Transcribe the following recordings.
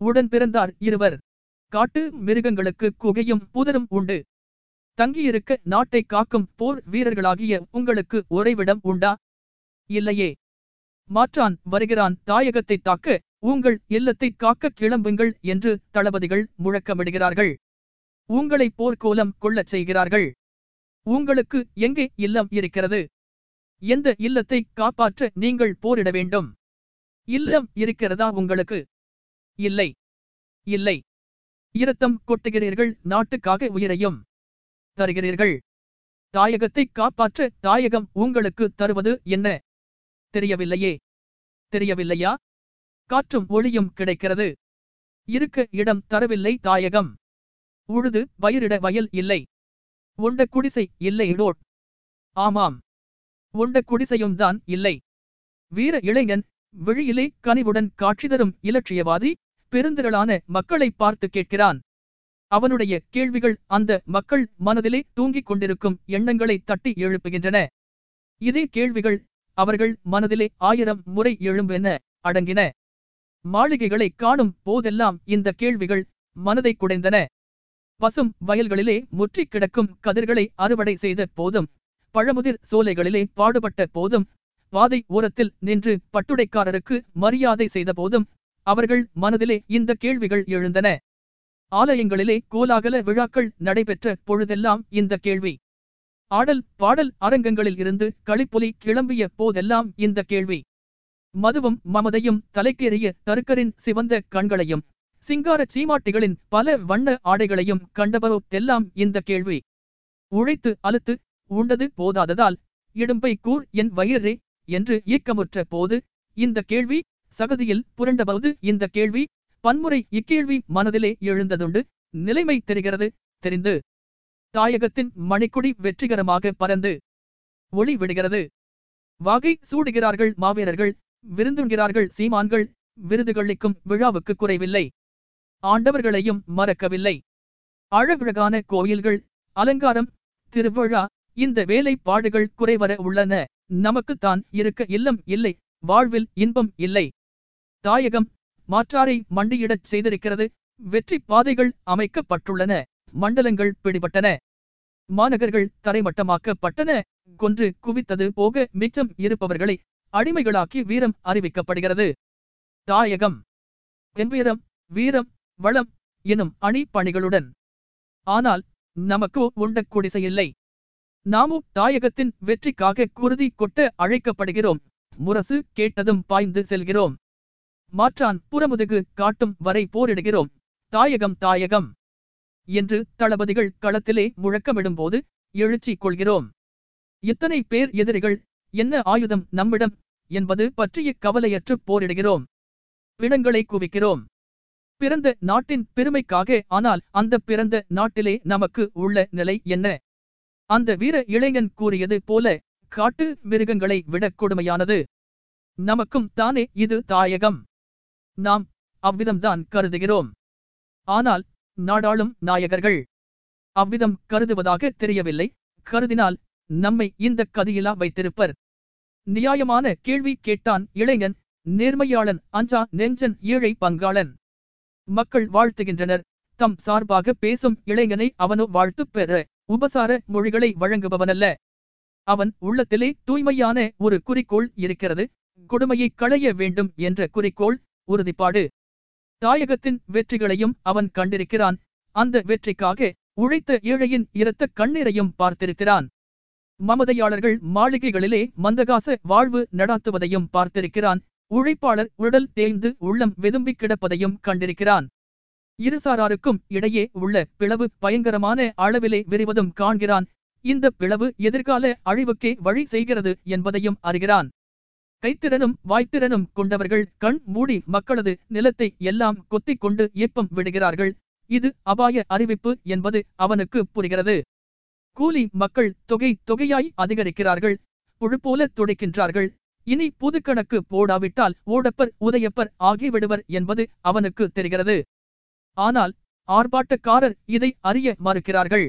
உடன் பிறந்தார் இருவர். காட்டு மிருகங்களுக்கு குகையும் புதரும் உண்டு. தங்கியிருக்க நாட்டை காக்கும் போர் வீரர்களாகிய உங்களுக்கு உறைவிடம் உண்டா? இல்லையே. மாற்றான் வருகிறான் தாயகத்தை தாக்க உங்கள் இல்லத்தை காக்க கிளம்புங்கள் என்று தளபதிகள் முழக்கமிடுகிறார்கள். உங்களை போர்க்கோலம் கொள்ளச் செய்கிறார்கள். உங்களுக்கு எங்கே இல்லம் இருக்கிறது? எந்த இல்லத்தை காப்பாற்ற நீங்கள் போரிட வேண்டும்? இல்லம் இருக்கிறதா உங்களுக்கு? இல்லை. இல்லை. இரத்தம் கொட்டுகிறீர்கள் நாட்டுக்காக உயிரையும் தருகிறீர்கள். தாயகத்தை காப்பாற்ற தாயகம் உங்களுக்கு தருவது என்ன? தெரியவில்லையே. தெரியவில்லையா? காற்றும் ஒளியும் கிடைக்கிறது. இருக்க இடம் தரவில்லை தாயகம். உழுது வயிறிட வயல் இல்லை. உண்ட குடிசை இல்லை இடோட் ஆமாம். உண்ட குடிசையும் தான் இல்லை. வீர இளைஞன் விழியிலே கனிவுடன் காட்சி தரும் இலட்சியவாதி பெருந்திரளான மக்களை பார்த்து கேட்கிறான். அவனுடைய கேள்விகள் அந்த மக்கள் மனதிலே தூங்கிக் கொண்டிருக்கும் எண்ணங்களை தட்டி எழுப்புகின்றன. இதே கேள்விகள் அவர்கள் மனதிலே ஆயிரம் முறை எழும்பென அடங்கின. மாளிகைகளை காணும் போதெல்லாம் இந்த கேள்விகள் மனதை குடைந்தன. பசும் வயல்களிலே முற்றிக் கிடக்கும் கதிர்களை அறுவடை செய்த போதும் பழமுதிர் சோலைகளிலே பாடுபட்ட போதும் பாதை ஓரத்தில் நின்று பட்டுடைக்காரருக்கு மரியாதை செய்த போதும் அவர்கள் மனதிலே இந்த கேள்விகள் எழுந்தன. ஆலயங்களிலே கோலாகல விழாக்கள் நடைபெற்ற பொழுதெல்லாம் இந்த கேள்வி. ஆடல் பாடல் அரங்கங்களில் இருந்து களிப்பொலி கிளம்பிய போதெல்லாம் இந்த கேள்வி. மதுவும் மமதையும் தலைக்கேறிய தருக்கரின் சிவந்த கண்களையும் சிங்கார சீமாட்டிகளின் பல வண்ண ஆடைகளையும் கண்டபரோத்தெல்லாம் இந்த கேள்வி. உழைத்து அலுத்து உண்டது போதாததால் இடும்பை கூர் என் வயிறே என்று ஈக்கமுற்ற போது இந்த கேள்வி சகதியில் புரண்டபோது இந்த கேள்வி பன்முறை இக்கேள்வி மனதிலே எழுந்ததுண்டு நிலைமை தெரிகிறது தெரிந்து. தாயகத்தின் மணிக்குடி வெற்றிகரமாக பறந்து ஒளி விடுகிறது. வாகை சூடுகிறார்கள் மாவீரர்கள் விருந்துண்கிறார்கள் சீமான்கள் விருதுகளிக்கும் விழாவுக்கு குறைவில்லை. ஆண்டவர்களையும் மறக்கவில்லை. அழகழகான கோயில்கள் அலங்காரம் திருவிழா இந்த வேலைப்பாடுகள் குறைவர உள்ளன. நமக்குத்தான் இருக்க இல்லம் இல்லை வாழ்வில் இன்பம் இல்லை. தாயகம் மாற்றாரை மண்டியிடச் செய்திருக்கிறது. வெற்றி பாதைகள் அமைக்கப்பட்டுள்ளன. மண்டலங்கள் பிடிபட்டன. மாநகர்கள் தரைமட்டமாக்கப்பட்டன. கொன்று குவித்தது போக மிச்சம் இருப்பவர்களை அடிமைகளாக்கி வீரம் அறிவிக்கப்படுகிறது. தாயகம் தென்வீரம் வீரம் வளம் எனும் அணி பணிகளுடன். ஆனால் நமக்கோ உண்ட குடிசையில்லை. நாமும் தாயகத்தின் வெற்றிக்காக குருதி கொட்ட அழைக்கப்படுகிறோம். முரசு கேட்டதும் பாய்ந்து செல்கிறோம். மாற்றான் புறமுதுகு காட்டும் வரை போரிடுகிறோம். தாயகம் தாயகம். என்று தளபதிகள் களத்திலே முழக்கமிடும்போது எழுச்சி கொள்கிறோம். இத்தனை பேர் எதிரிகள் என்ன ஆயுதம் நம்மிடம் என்பது பற்றிய கவலையற்று போரிடுகிறோம். பிணங்களை குவிக்கிறோம். பிறந்த நாட்டின் பெருமைக்காக ஆனால் அந்த பிறந்த நாட்டிலே நமக்கு உள்ள நிலை என்ன? அந்த வீர இளைஞன் கூறியது போல காட்டு மிருகங்களை விட கொடுமையானது. நமக்கும் தானே இது தாயகம். நாம் அவ்விதம்தான் கருதுகிறோம். ஆனால் நாடாளும் நாயகர்கள் அவ்விதம் கருதுவதாக தெரியவில்லை. கருதினால் நம்மை இந்த கதியிலா வைத்திருப்பர். நியாயமான கேள்வி கேட்டான் இளைஞன் நேர்மையாளன் அஞ்சா நெஞ்சன் ஏழை பங்காளன். மக்கள் வாழ்த்துகின்றனர். தம் சார்பாக பேசும் இளைஞனை அவனோ வாழ்த்து பெற உபசார மொழிகளை வழங்குபவனல்ல. அவன் உள்ளத்திலே தூய்மையான ஒரு குறிக்கோள் இருக்கிறது. கொடுமையை களைய வேண்டும் என்ற குறிக்கோள் உறுதிப்பாடு. தாயகத்தின் வெற்றிகளையும் அவன் கண்டிருக்கிறான். அந்த வெற்றிக்காக உழைத்த ஏழையின் இரத்த கண்ணீரையும் பார்த்திருக்கிறான். மமதையாளர்கள் மாளிகைகளிலே மந்தகாச வாழ்வு நடாத்துவதையும் பார்த்திருக்கிறான். உழைப்பாளர் உடல் தேய்ந்து உள்ளம் வெதும்பி கிடப்பதையும் கண்டிருக்கிறான். இருசாராருக்கும் இடையே உள்ள பிளவு பயங்கரமான அளவிலே விரிவதும் காண்கிறான். இந்த பிளவு எதிர்கால அழிவுக்கே வழி செய்கிறது என்பதையும் அறிகிறான். கைத்திறனும் வாய்த்திறனும் கொண்டவர்கள் கண் மூடி மக்களது நிலத்தை எல்லாம் கொத்திக் கொண்டு ஏப்பம் விடுகிறார்கள். இது அபாய அறிவிப்பு என்பது அவனுக்கு புரிகிறது. கூலி மக்கள் தொகை தொகையாய் அதிகரிக்கிறார்கள். புழுப்போல துடைக்கின்றார்கள். இனி புதுக்கணக்கு போடாவிட்டால் ஓடப்பர் உதயப்பர் ஆகிவிடுவர் என்பது அவனுக்கு தெரிகிறது. ஆனால் ஆர்ப்பாட்டக்காரர் இதை அறிய மறுக்கிறார்கள்.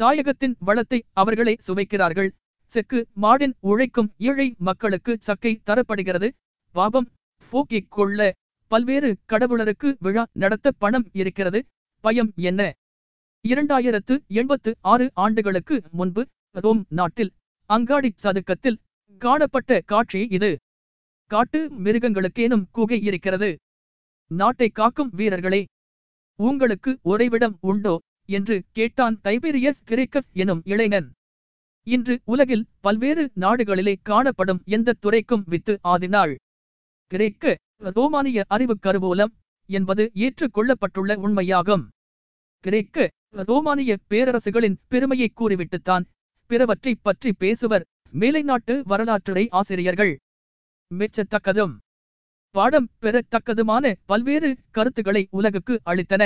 தாயகத்தின் வளத்தை அவர்களே சுவைக்கிறார்கள். செக்கு மாடின் உழைக்கும் ஏழை மக்களுக்கு சக்கை தரப்படுகிறது. பாபம் போக்கிக் கொள்ள பல்வேறு கடவுளருக்கு விழா நடத்த பணம் இருக்கிறது. பயம் என்ன? இரண்டாயிரத்து எண்பத்து ஆறு ஆண்டுகளுக்கு முன்பு ரோம் நாட்டில் அங்காடி சதுக்கத்தில் காணப்பட்ட காட்சி இது. காட்டு மிருகங்களுக்கேனும் குகை இருக்கிறது. நாட்டை காக்கும் வீரர்களே உங்களுக்கு உறைவிடம் உண்டோ? என்று கேட்டான் தைபீரியஸ் கிரேக்கஸ் எனும் இளைஞன். இன்று உலகில் பல்வேறு நாடுகளிலே காணப்படும் எந்த துறைக்கும் வித்து ஆதினாள். கிரேக்க ரோமானிய அறிவு கருவூலம் என்பது ஏற்றுக்கொள்ளப்பட்டுள்ள உண்மையாகும். கிரேக்க ரோமானிய பேரரசுகளின் பெருமையை கூறிவிட்டுத்தான் பிறவற்றை பற்றி பேசுவர் மேலை நாட்டு வரலாற்றுரை ஆசிரியர்கள். மெச்சத்தக்கதும் பாடம் பெறத்தக்கதுமான பல்வேறு கருத்துக்களை உலகுக்கு அளித்தன.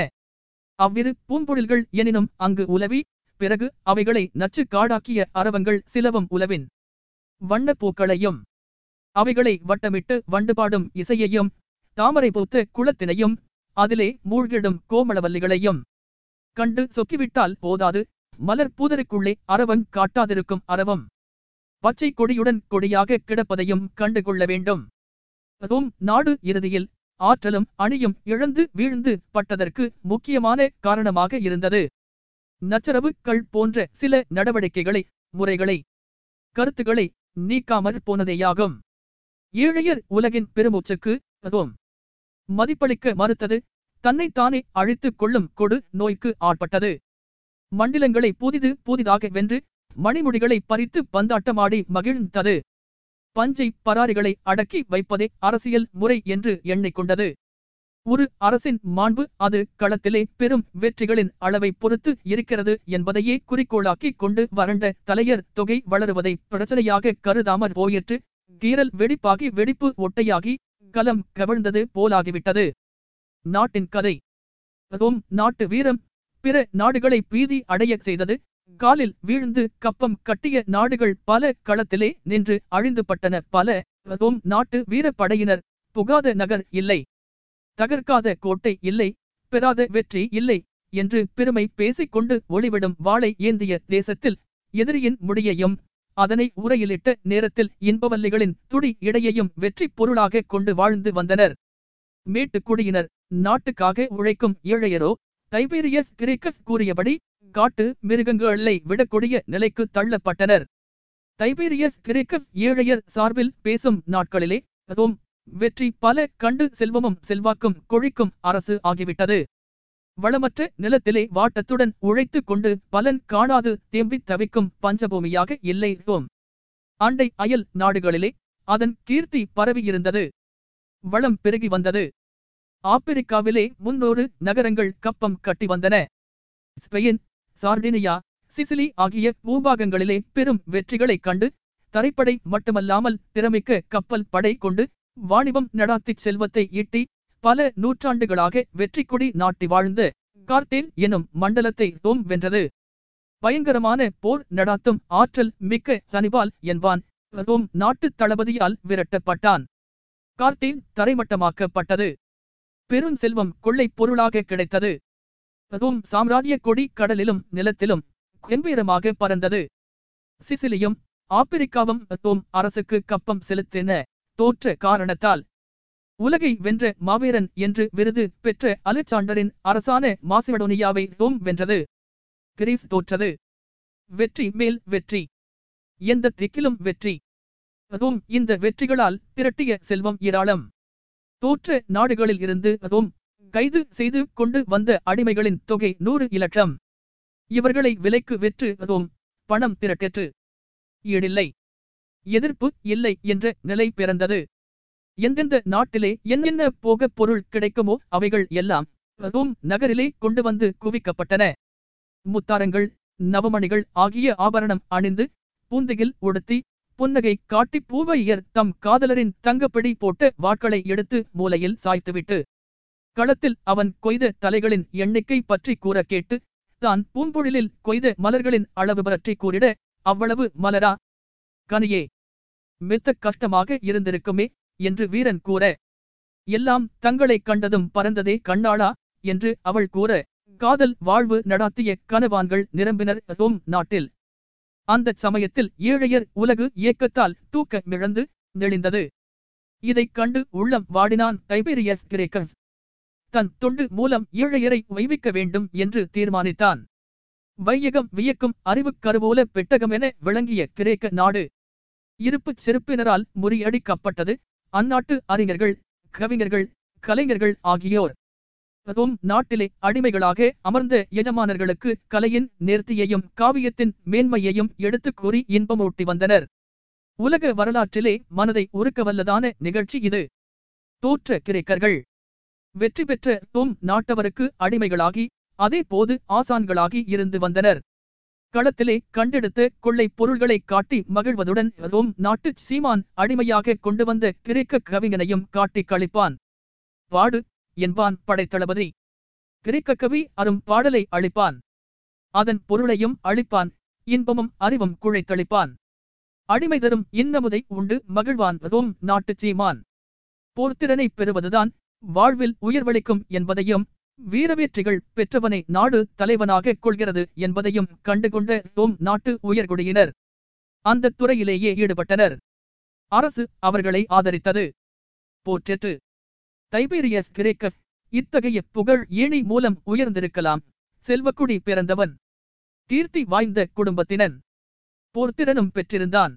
அவ்விரு பூம்பொழில்கள் எனினும் அங்கு உலவி பிறகு அவைகளை நச்சு காடாக்கிய அரவங்கள் சிலவும் உலவின் வண்ணப்பூக்களையும் அவைகளை வட்டமிட்டு வண்டுபாடும் இசையையும் தாமரை பூத்து குளத்தினையும் அதிலே மூழ்கிடும் கோமளவல்லிகளையும் கண்டு சொக்கிவிட்டால் போதாது. மலர் பூதருக்குள்ளே அரவங் காட்டாதிருக்கும் அரவம். பச்சை கொடியுடன் கொடியாக கிடப்பதையும் கண்டு கொள்ள வேண்டும். அதுவும் நாடு இறுதியில் ஆற்றலும் அணியும் இழந்து வீழ்ந்து பட்டதற்கு முக்கியமான காரணமாக இருந்தது. நச்சரவுகள் போன்ற சில நடவடிக்கைகளை முறைகளை கருத்துக்களை நீக்காமற் போனதேயாகும். ஏழையர் உலகின் பெருமூச்சுக்கு அதுவும் மதிப்பளிக்க மறுத்தது தன்னைத்தானே அழித்துக் கொள்ளும் கொடு நோய்க்கு ஆட்பட்டது. மண்டிலங்களை புதிது புதிதாக வென்று மணிமுடிகளை பறித்து பந்தாட்டமாடி மகிழ்ந்தது. பஞ்சை பராரிகளை அடக்கி வைப்பதே அரசியல் முறை என்று எண்ணிக்கொண்டது ஒரு அரசின் மாண்பு அது களத்திலே பெரும் வெற்றிகளின் அளவை பொறுத்து இருக்கிறது என்பதையே குறிக்கோளாக்கிக் கொண்டு வறண்ட தலையர் தொகை வளருவதை பிரச்சனையாக கருதாமற் போயிற்று. கீரல் வெடிப்பாகி வெடிப்பு ஒட்டையாகி கலம் கவிழ்ந்தது போலாகிவிட்டது. நாட்டின் கதை. ரோம் நாட்டு வீரம். பிற நாடுகளை பீதி அடைய செய்தது. காலில் வீழ்ந்து கப்பம் கட்டிய நாடுகள் பல களத்திலே நின்று அழிந்துபட்டன பல அதுவும் நாட்டு வீரப்படையினர். புகாத நகர் இல்லை. தகர்க்காத கோட்டை இல்லை பெறாத வெற்றி இல்லை என்று பெருமை பேசிக்கொண்டு ஒளிவிடும் வாளை ஏந்திய தேசத்தில் எதிரியின் முடியையும் அதனை உரையிலிட்ட நேரத்தில் இன்பவல்லிகளின் துடி இடையையும் வெற்றி பொருளாக கொண்டு வாழ்ந்து வந்தனர். மேட்டுக்குடியினர் நாட்டுக்காக உழைக்கும் ஏழையரோ தைபீரியஸ் கிரேக்கஸ் கூறியபடி காட்டு மிருகங்களை விடக்கூடிய நிலைக்கு தள்ளப்பட்டனர். தைபீரியஸ் கிரேக்கஸ் ஏழையர் சார்பில் பேசும் நாட்களிலே அதுவும் வெற்றி பல கண்டு செல்வமும் செல்வாக்கும் கொழிக்கும் அரசு ஆகிவிட்டது. வளமற்ற நிலத்திலே வாட்டத்துடன் உழைத்து கொண்டு பலன் காணாது தேம்பித் தவிக்கும் பஞ்சபூமியாக இல்லை ரோம். அண்டை அயல் நாடுகளிலே அதன் கீர்த்தி பரவியிருந்தது. வளம் பெருகி வந்தது. ஆப்பிரிக்காவிலே முன்னூறு நகரங்கள் கப்பம் கட்டி வந்தன. ஸ்பெயின் சார்டினியா சிசிலி ஆகிய பூபாகங்களிலே பெரும் வெற்றிகளைக் கண்டு தரைப்படை மட்டுமல்லாமல் திறமிக்க கப்பல் படை கொண்டு வாணிபம் நடாத்திச் செல்வத்தை ஈட்டி பல நூற்றாண்டுகளாக வெற்றி கொடி நாட்டி வாழ்ந்த கார்த்தேல் எனும் மண்டலத்தை தோம் வென்றது. பயங்கரமான போர் நடாத்தும் ஆற்றல் மிக்க ஹனிபால் என்பான். தோம் நாட்டு தளபதியால் விரட்டப்பட்டான். கார்த்தேல் தரைமட்டமாக்கப்பட்டது. பெரும் செல்வம் கொள்ளை பொருளாக கிடைத்தது. தோம் சாம்ராஜ்ய கொடி கடலிலும் நிலத்திலும் கெம்பீரமாக பறந்தது. சிசிலியும் ஆப்பிரிக்காவும் தோம் அரசுக்கு கப்பம் செலுத்தின தோற்ற காரணத்தால். உலகை வென்ற மாவீரன் என்று விருது பெற்ற அலெக்சாண்டரின் அரசான மாசிவடோனியாவை ரோம் வென்றது. கிரீஸ் தோற்றது. வெற்றி மேல் வெற்றி. எந்த திக்கிலும் வெற்றி. ரோம் இந்த வெற்றிகளால் திரட்டிய செல்வம் ஏராளம். தோற்ற நாடுகளில் இருந்து ரோம் கைது செய்து கொண்டு வந்த அடிமைகளின் தொகை நூறு இலட்சம். இவர்களை விலைக்கு வெற்று ரோம் பணம் திரட்டிற்று. ஈடில்லை. எதிர்ப்பு இல்லை என்ற நிலை பிறந்தது. எந்தெந்த நாட்டிலே என்னென்ன போக பொருள் கிடைக்குமோ அவைகள் எல்லாம் ரோம் நகரிலே கொண்டு வந்து குவிக்கப்பட்டன. முத்தாரங்கள் நவமணிகள் ஆகிய ஆபரணம் அணிந்து பூந்தையில் உடுத்தி புன்னகை காட்டி பூவையர் தம் காதலரின் தங்கப்பிடி போட்ட வாட்களை எடுத்து மூலையில் சாய்த்துவிட்டு களத்தில் அவன் கொய்த தலைகளின் எண்ணிக்கை பற்றி கூற கேட்டு தான் பூம்பொழிலில் கொய்த மலர்களின் அளவு பற்றி கூறிட அவ்வளவு மலரா? கனியே மெத்த கஷ்டமாக இருந்திருக்குமே என்று வீரன் கூற எல்லாம் தங்களை கண்டதும் பறந்ததே கண்ணாளா என்று அவள் கூற காதல் வாழ்வு நடாத்திய கனவான்கள் நிரம்பினர் தோம் நாட்டில். அந்த சமயத்தில் ஏழையர் உலகு இயக்கத்தால் தூக்க மிழந்து நெளிந்தது. இதைக் கண்டு உள்ளம் வாடினான் டைபீரியஸ் கிரேக்கஸ். தன் தொண்டு மூலம் ஏழையரை வைவிக்க வேண்டும் என்று தீர்மானித்தான். வையகம் வியக்கும் அறிவுக் கருவூல பெட்டகமென விளங்கிய கிரேக்க நாடு இருப்புச் செருப்பினரால் முறியடிக்கப்பட்டது. அந்நாட்டு அறிஞர்கள் கவிஞர்கள் கலைஞர்கள் ஆகியோர். ரோம் நாட்டிலே அடிமைகளாக அமர்ந்த எஜமானர்களுக்கு கலையின் நேர்த்தியையும் காவியத்தின் மேன்மையையும் எடுத்துக் கூறி இன்பமூட்டி வந்தனர். உலக வரலாற்றிலே மனதை உருக்கவல்லதான நிகழ்ச்சி இது. தோற்ற கிரேக்கர்கள். வெற்றி பெற்ற தோம் நாட்டவருக்கு அடிமைகளாகி அதே போது ஆசான்களாகி இருந்து வந்தனர். களத்திலே கண்டெடுத்து கொள்ளை பொருள்களை காட்டி மகிழ்வதுடன் ரோம் நாட்டு சீமான் அடிமையாக கொண்டு வந்த கிரேக்க கவிஞனையும் காட்டி கழிப்பான். பாடு என்பான் படைத்தளபதி. கிரேக்க கவி அரும் பாடலை அளிப்பான். அதன் பொருளையும் அளிப்பான். இன்பமும் அறிவும் குழைத்தளிப்பான். அடிமை தரும் இன்னமுதை உண்டு மகிழ்வான் ரோம் நாட்டு சீமான். போர்த்திறனை பெறுவதுதான் வாழ்வில் உயர்வளிக்கும் என்பதையும் வீரவேற்றிகள் பெற்றவனை நாடு தலைவனாக கொள்கிறது என்பதையும் கண்டுகொண்ட தோம் நாட்டு உயர்குடியினர் அந்த துறையிலேயே ஈடுபட்டனர். அரசு அவர்களை ஆதரித்தது. போற்றெற்று தைபீரியஸ் கிரேக்கஸ் இத்தகைய புகழ் ஏணி மூலம் உயர்ந்திருக்கலாம். செல்வக்குடி பிறந்தவன். கீர்த்தி வாய்ந்த குடும்பத்தினன். போர்த்திறனும் பெற்றிருந்தான்.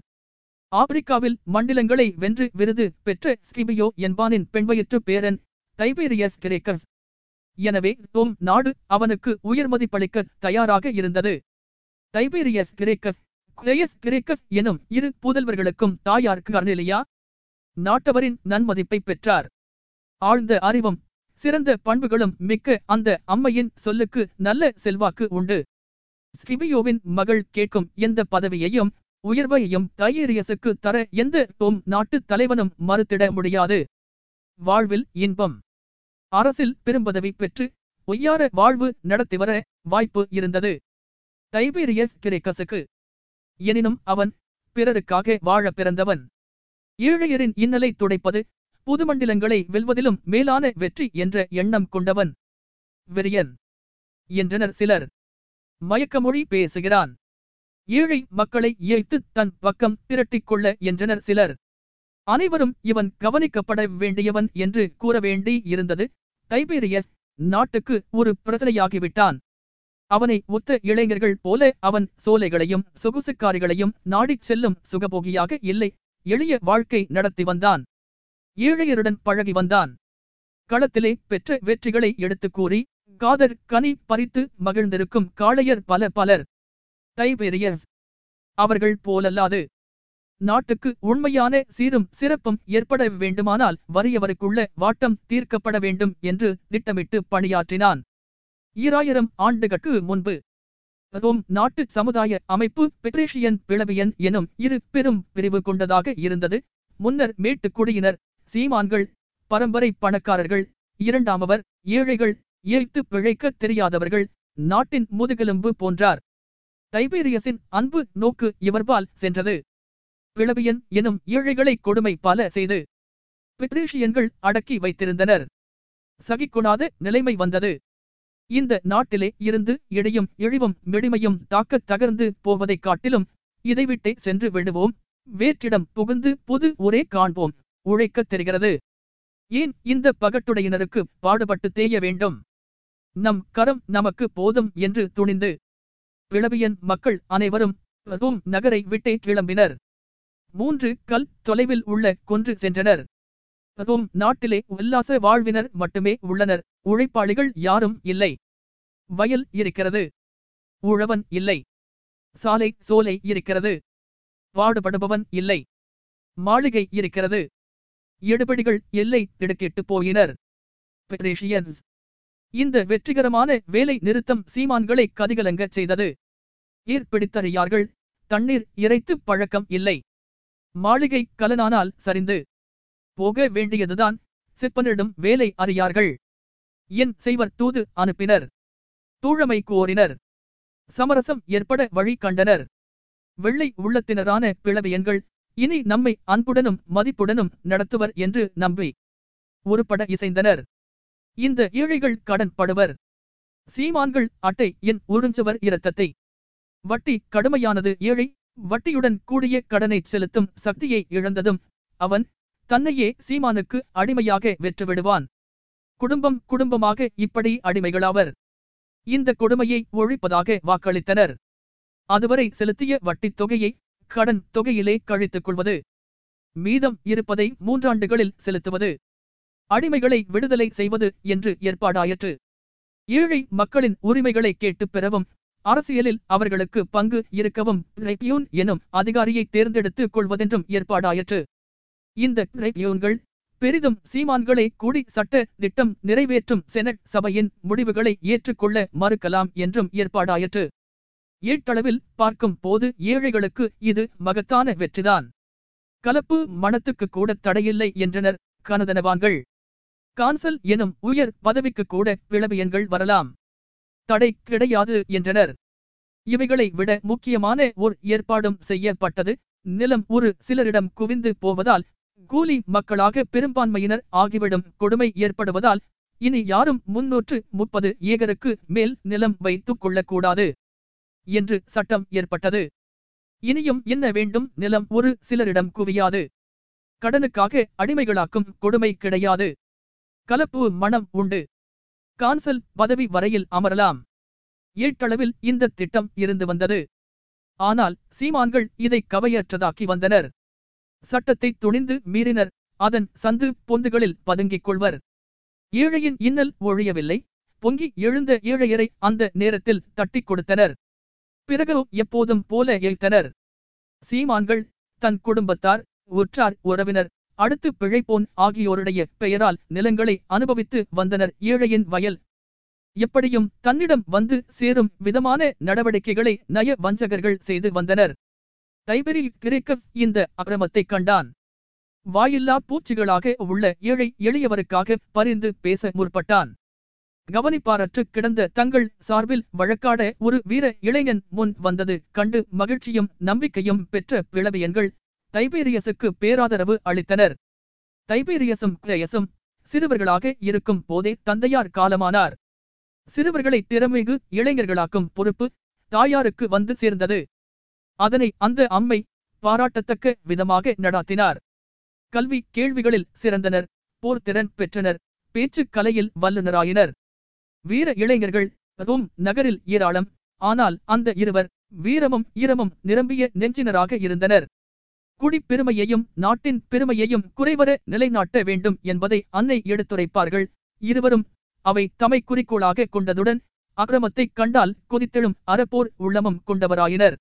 ஆப்பிரிக்காவில் மண்டிலங்களை வென்று விருது பெற்ற ஸ்கிபியோ என்பானின் பெண்வயிற்று பேரன் தைபீரியஸ் கிரேக்கஸ் எனவே தோம் நாடு அவனுக்கு உயர்மதிப்பளிக்க தயாராக இருந்தது. தைபீரியஸ் கிரேக்கஸ் கிரேயஸ் கிரேக்கஸ் எனும் இரு புதல்வர்களுக்கும் தாயார் கர்னிலியா நாட்டவரின் நன்மதிப்பை பெற்றார். ஆழ்ந்த அறிவும் சிறந்த பண்புகளும் மிக்க அந்த அம்மையின் சொல்லுக்கு நல்ல செல்வாக்கு உண்டு. ஸ்கிபியோவின் மகள் கேட்கும் எந்த பதவியையும் உயர்வையும் தைரியசுக்கு தர எந்த தோம் நாட்டு தலைவனும் மறுத்திட முடியாது. வாழ்வில் இன்பம். அரசில் பெரும்பதவி பெற்று ஒய்யார வாழ்வு நடத்தி வர வாய்ப்பு இருந்தது. டைபீரியஸ் கிரேக்கசுக்கு எனினும் அவன் பிறருக்காக வாழ பிறந்தவன். ஈழையரின் இன்னலை துடைப்பது புதுமண்டலங்களை வெல்வதிலும் மேலான வெற்றி என்ற எண்ணம் கொண்டவன். வெறியன். என்றனர் சிலர். மயக்கமொழி பேசுகிறான். ஏழை மக்களை இயைத்து தன் பக்கம் திரட்டிக் கொள்ள என்றனர் சிலர். அனைவரும் இவன் கவனிக்கப்பட வேண்டியவன் என்று கூற வேண்டி இருந்தது தைபீரியஸ் நாட்டுக்கு ஒரு பிரச்சனையாகிவிட்டான் அவனை ஒத்த இளைஞர்கள் போல அவன் சோலைகளையும் சொகுசுக்காரிகளையும் நாடிச் செல்லும் சுகபோகியாக இல்லை. எளிய வாழ்க்கை நடத்தி வந்தான். ஏழையருடன் பழகி வந்தான். களத்திலே பெற்ற வெற்றிகளை எடுத்துக் கூறி காதர் கனி பறித்து மகிழ்ந்திருக்கும் காளையர் பல பலர். தைபெரியஸ் அவர்கள் போலல்லாது நாட்டுக்கு உண்மையான சீரும் சிறப்பும் ஏற்பட வேண்டுமானால் வறியவருக்குள்ள வாட்டம் தீர்க்கப்பட வேண்டும் என்று திட்டமிட்டு பணியாற்றினான். ஈராயிரம் ஆண்டுகளுக்கு முன்பு ரோம் நாட்டு சமுதாய அமைப்பு பெட்ரேஷியன் பிளவியன் எனும் இரு பெரும் பிரிவு கொண்டதாக இருந்தது. முன்னர் மேட்டுக்குடியினர் சீமான்கள் பரம்பரை பணக்காரர்கள் இரண்டாமவர் ஏழைகள் ஏய்த்து பிழைக்க தெரியாதவர்கள் நாட்டின் முதுகெலும்பு போன்றார். டைபீரியஸின் அன்பு நோக்கு இவர்பால் சென்றது. பிளவியன் எனும் ஏழைகளை கொடுமை பல செய்து பித்ரேஷியன்கள் அடக்கி வைத்திருந்தனர். சகிக்கொணாத நிலைமை வந்தது. இந்த நாட்டிலே இருந்து இடையும் இழிவும் மெடிமையும் தாக்கத் தகர்ந்து போவதைக் காட்டிலும் இதைவிட்டே சென்று விடுவோம். வேற்றிடம் புகுந்து புது ஒரே காண்போம். உழைக்கத் தெரிகிறது. ஏன் இந்த பகட்டுடையினருக்கு பாடுபட்டு தேய வேண்டும்? நம் கரம் நமக்கு போதும் என்று துணிந்து பிளவியன் மக்கள் அனைவரும் நகரை விட்டே கிளம்பினர். மூன்று கல் தொலைவில் உள்ள கொன்று சென்றனர். அதுவும் நாட்டிலே உல்லாச வாழ்வினர் மட்டுமே உள்ளனர். உழைப்பாளிகள் யாரும் இல்லை. வயல் இருக்கிறது. உழவன் இல்லை. சாலை சோலை இருக்கிறது. பாடுபடுபவன் இல்லை. மாளிகை இருக்கிறது. எடுபடிகள் எல்லை திடுக்கிட்டு போயினர். பெட்ரேஷியன்ஸ் இந்த வெற்றிகரமான வேலை நிறுத்தம் சீமான்களை கதிகலங்கச் செய்தது. ஈர்ப்பிடித்தறியார்கள். தண்ணீர் இறைத்து பழக்கம் இல்லை. மாளிகை கலனானால் சரிந்து போக வேண்டியதுதான். சிப்பனிடம் வேலை அறியார்கள். என் செய்வர் தூது அனுப்பினர். தூழமை கோரினர். சமரசம் ஏற்பட வழி கண்டனர். வெள்ளை உள்ளத்தினரான பிளவியன்கள் இனி நம்மை அன்புடனும் மதிப்புடனும் நடத்துவர் என்று நம்பி உருப்பட இசைந்தனர். இந்த ஏழைகள் கடன் படுவர். சீமான்கள் அட்டை என் உறிஞ்சவர் இரத்தத்தை. வட்டி கடுமையானது ஏழை வட்டியுடன் கூடிய கடனை செலுத்தும் சக்தியை இழந்ததும் அவன் தன்னையே சீமானுக்கு அடிமையாக வெற்றுவிடுவான். குடும்பம் குடும்பமாக இப்படி அடிமைகளாவர். இந்த கொடுமையை ஒழிப்பதாக வாக்களித்தனர். அதுவரை செலுத்திய வட்டித் தொகையை கடன் தொகையிலே கழித்துக் கொள்வது. மீதம் இருப்பதை மூன்றாண்டுகளில் செலுத்துவது. அடிமைகளை விடுதலை செய்வது என்று ஏற்பாடாயிற்று. ஏழை மக்களின் உரிமைகளை கேட்டுப் பெறவும் அரசியலில் அவர்களுக்கு பங்கு இருக்கவும் ரெப்யூன் எனும் அதிகாரியை தேர்ந்தெடுத்துக் கொள்வதென்றும் ஏற்பாடாயிற்று. இந்த ரெப்யூன்கள் பெரிதும் சீமான்களை கூடி சட்ட திட்டம் நிறைவேற்றும் செனட் சபையின் முடிவுகளை ஏற்றுக்கொள்ள மறுக்கலாம் என்றும் ஏற்பாடாயிற்று. ஏட்டளவில் பார்க்கும் போது ஏழைகளுக்கு இது மகத்தான வெற்றிதான். கலப்பு மனத்துக்கு கூட தடையில்லை என்றனர் கனதனவான்கள். கான்சல் எனும் உயர் பதவிக்கு கூட பிளவியன்கள் வரலாம். தடை கிடையாது என்றனர். இவைகளை விட முக்கியமான ஓர் ஏற்பாடும் செய்யப்பட்டது. நிலம் ஒரு சிலரிடம் குவிந்து போவதால் கூலி மக்களாக பெரும்பான்மையினர் ஆகிவிடும் கொடுமை ஏற்படுவதால் இனி யாரும் முன்னூற்று முப்பது ஏகருக்கு மேல் நிலம் வைத்துக் கொள்ளக்கூடாது என்று சட்டம் ஏற்பட்டது. இனியும் என்ன வேண்டும்? நிலம் ஒரு சிலரிடம் குவியாது. கடனுக்காக அடிமைகளாக்கும் கொடுமை கிடையாது. கலப்பு மனம் உண்டு. கான்சல் பதவி வரையில் அமரலாம். ஏட்டளவில் இந்த திட்டம் இருந்து வந்தது. ஆனால் சீமான்கள் இதை கவையற்றதாக்கி வந்தனர். சட்டத்தை துணிந்து மீறினர். அதன் சந்து பொந்துகளில் பதுங்கிக் கொள்வர். ஏழையின் இன்னல் ஒழியவில்லை. பொங்கி எழுந்த ஏழையரை அந்த நேரத்தில் தட்டிக் கொடுத்தனர். பிறகு எப்போதும் போல ஏய்த்தனர். சீமான்கள் தன் குடும்பத்தார் உற்றார் உறவினர் அடுத்து பிழைப்போன் ஆகியோருடைய பெயரால் நிலங்களை அனுபவித்து வந்தனர் ஏழையின் வயல். எப்படியும் தன்னிடம் வந்து சேரும் விதமான நடவடிக்கைகளை நய வஞ்சகர்கள் செய்து வந்தனர். தைபெரி கிரேக்கஸ் இந்த அக்கிரமத்தை கண்டான். வாயில்லா பூச்சிகளாக உள்ள ஏழை எளியவருக்காக பரிந்து பேச முற்பட்டான். கவனிப்பாரற்று கிடந்த தங்கள் சார்பில் வழக்காட ஒரு வீர இளைஞன் முன் வந்தது கண்டு மகிழ்ச்சியும் நம்பிக்கையும் பெற்ற பிளவியன்கள் தைபேரியஸுக்கு பேராதரவு அளித்தனர். தைபேரியஸும் கிரேயஸும் சிறுவர்களாக இருக்கும் போதே தந்தையார் காலமானார். சிறுவர்களை திறமிகு இளைஞர்களாக்கும் பொறுப்பு தாயாருக்கு வந்து சேர்ந்தது. அதனை அந்த அம்மை பாராட்டத்தக்க விதமாக நடாத்தினார். கல்வி கேள்விகளில் சிறந்தனர் போர்த்திறன் பெற்றனர் பேச்சுக் கலையில் வல்லுநராயினர். வீர இளைஞர்கள் ரோம் நகரில் ஏராளம் ஆனால் அந்த இருவர் வீரமும் ஈரமும் நிரம்பிய நெஞ்சினராக இருந்தனர். குடிப்பெருமையையும் நாட்டின் பெருமையையும் குறைவர நிலைநாட்ட வேண்டும் என்பதை அன்னை எடுத்துரைப்பார்கள். இருவரும் அவை தமை குறிக்கோளாக கொண்டதுடன் அக்கிரமத்தைக் கண்டால் கொதித்தெழும் அறப்போர் உள்ளமும் கொண்டவராயினர்.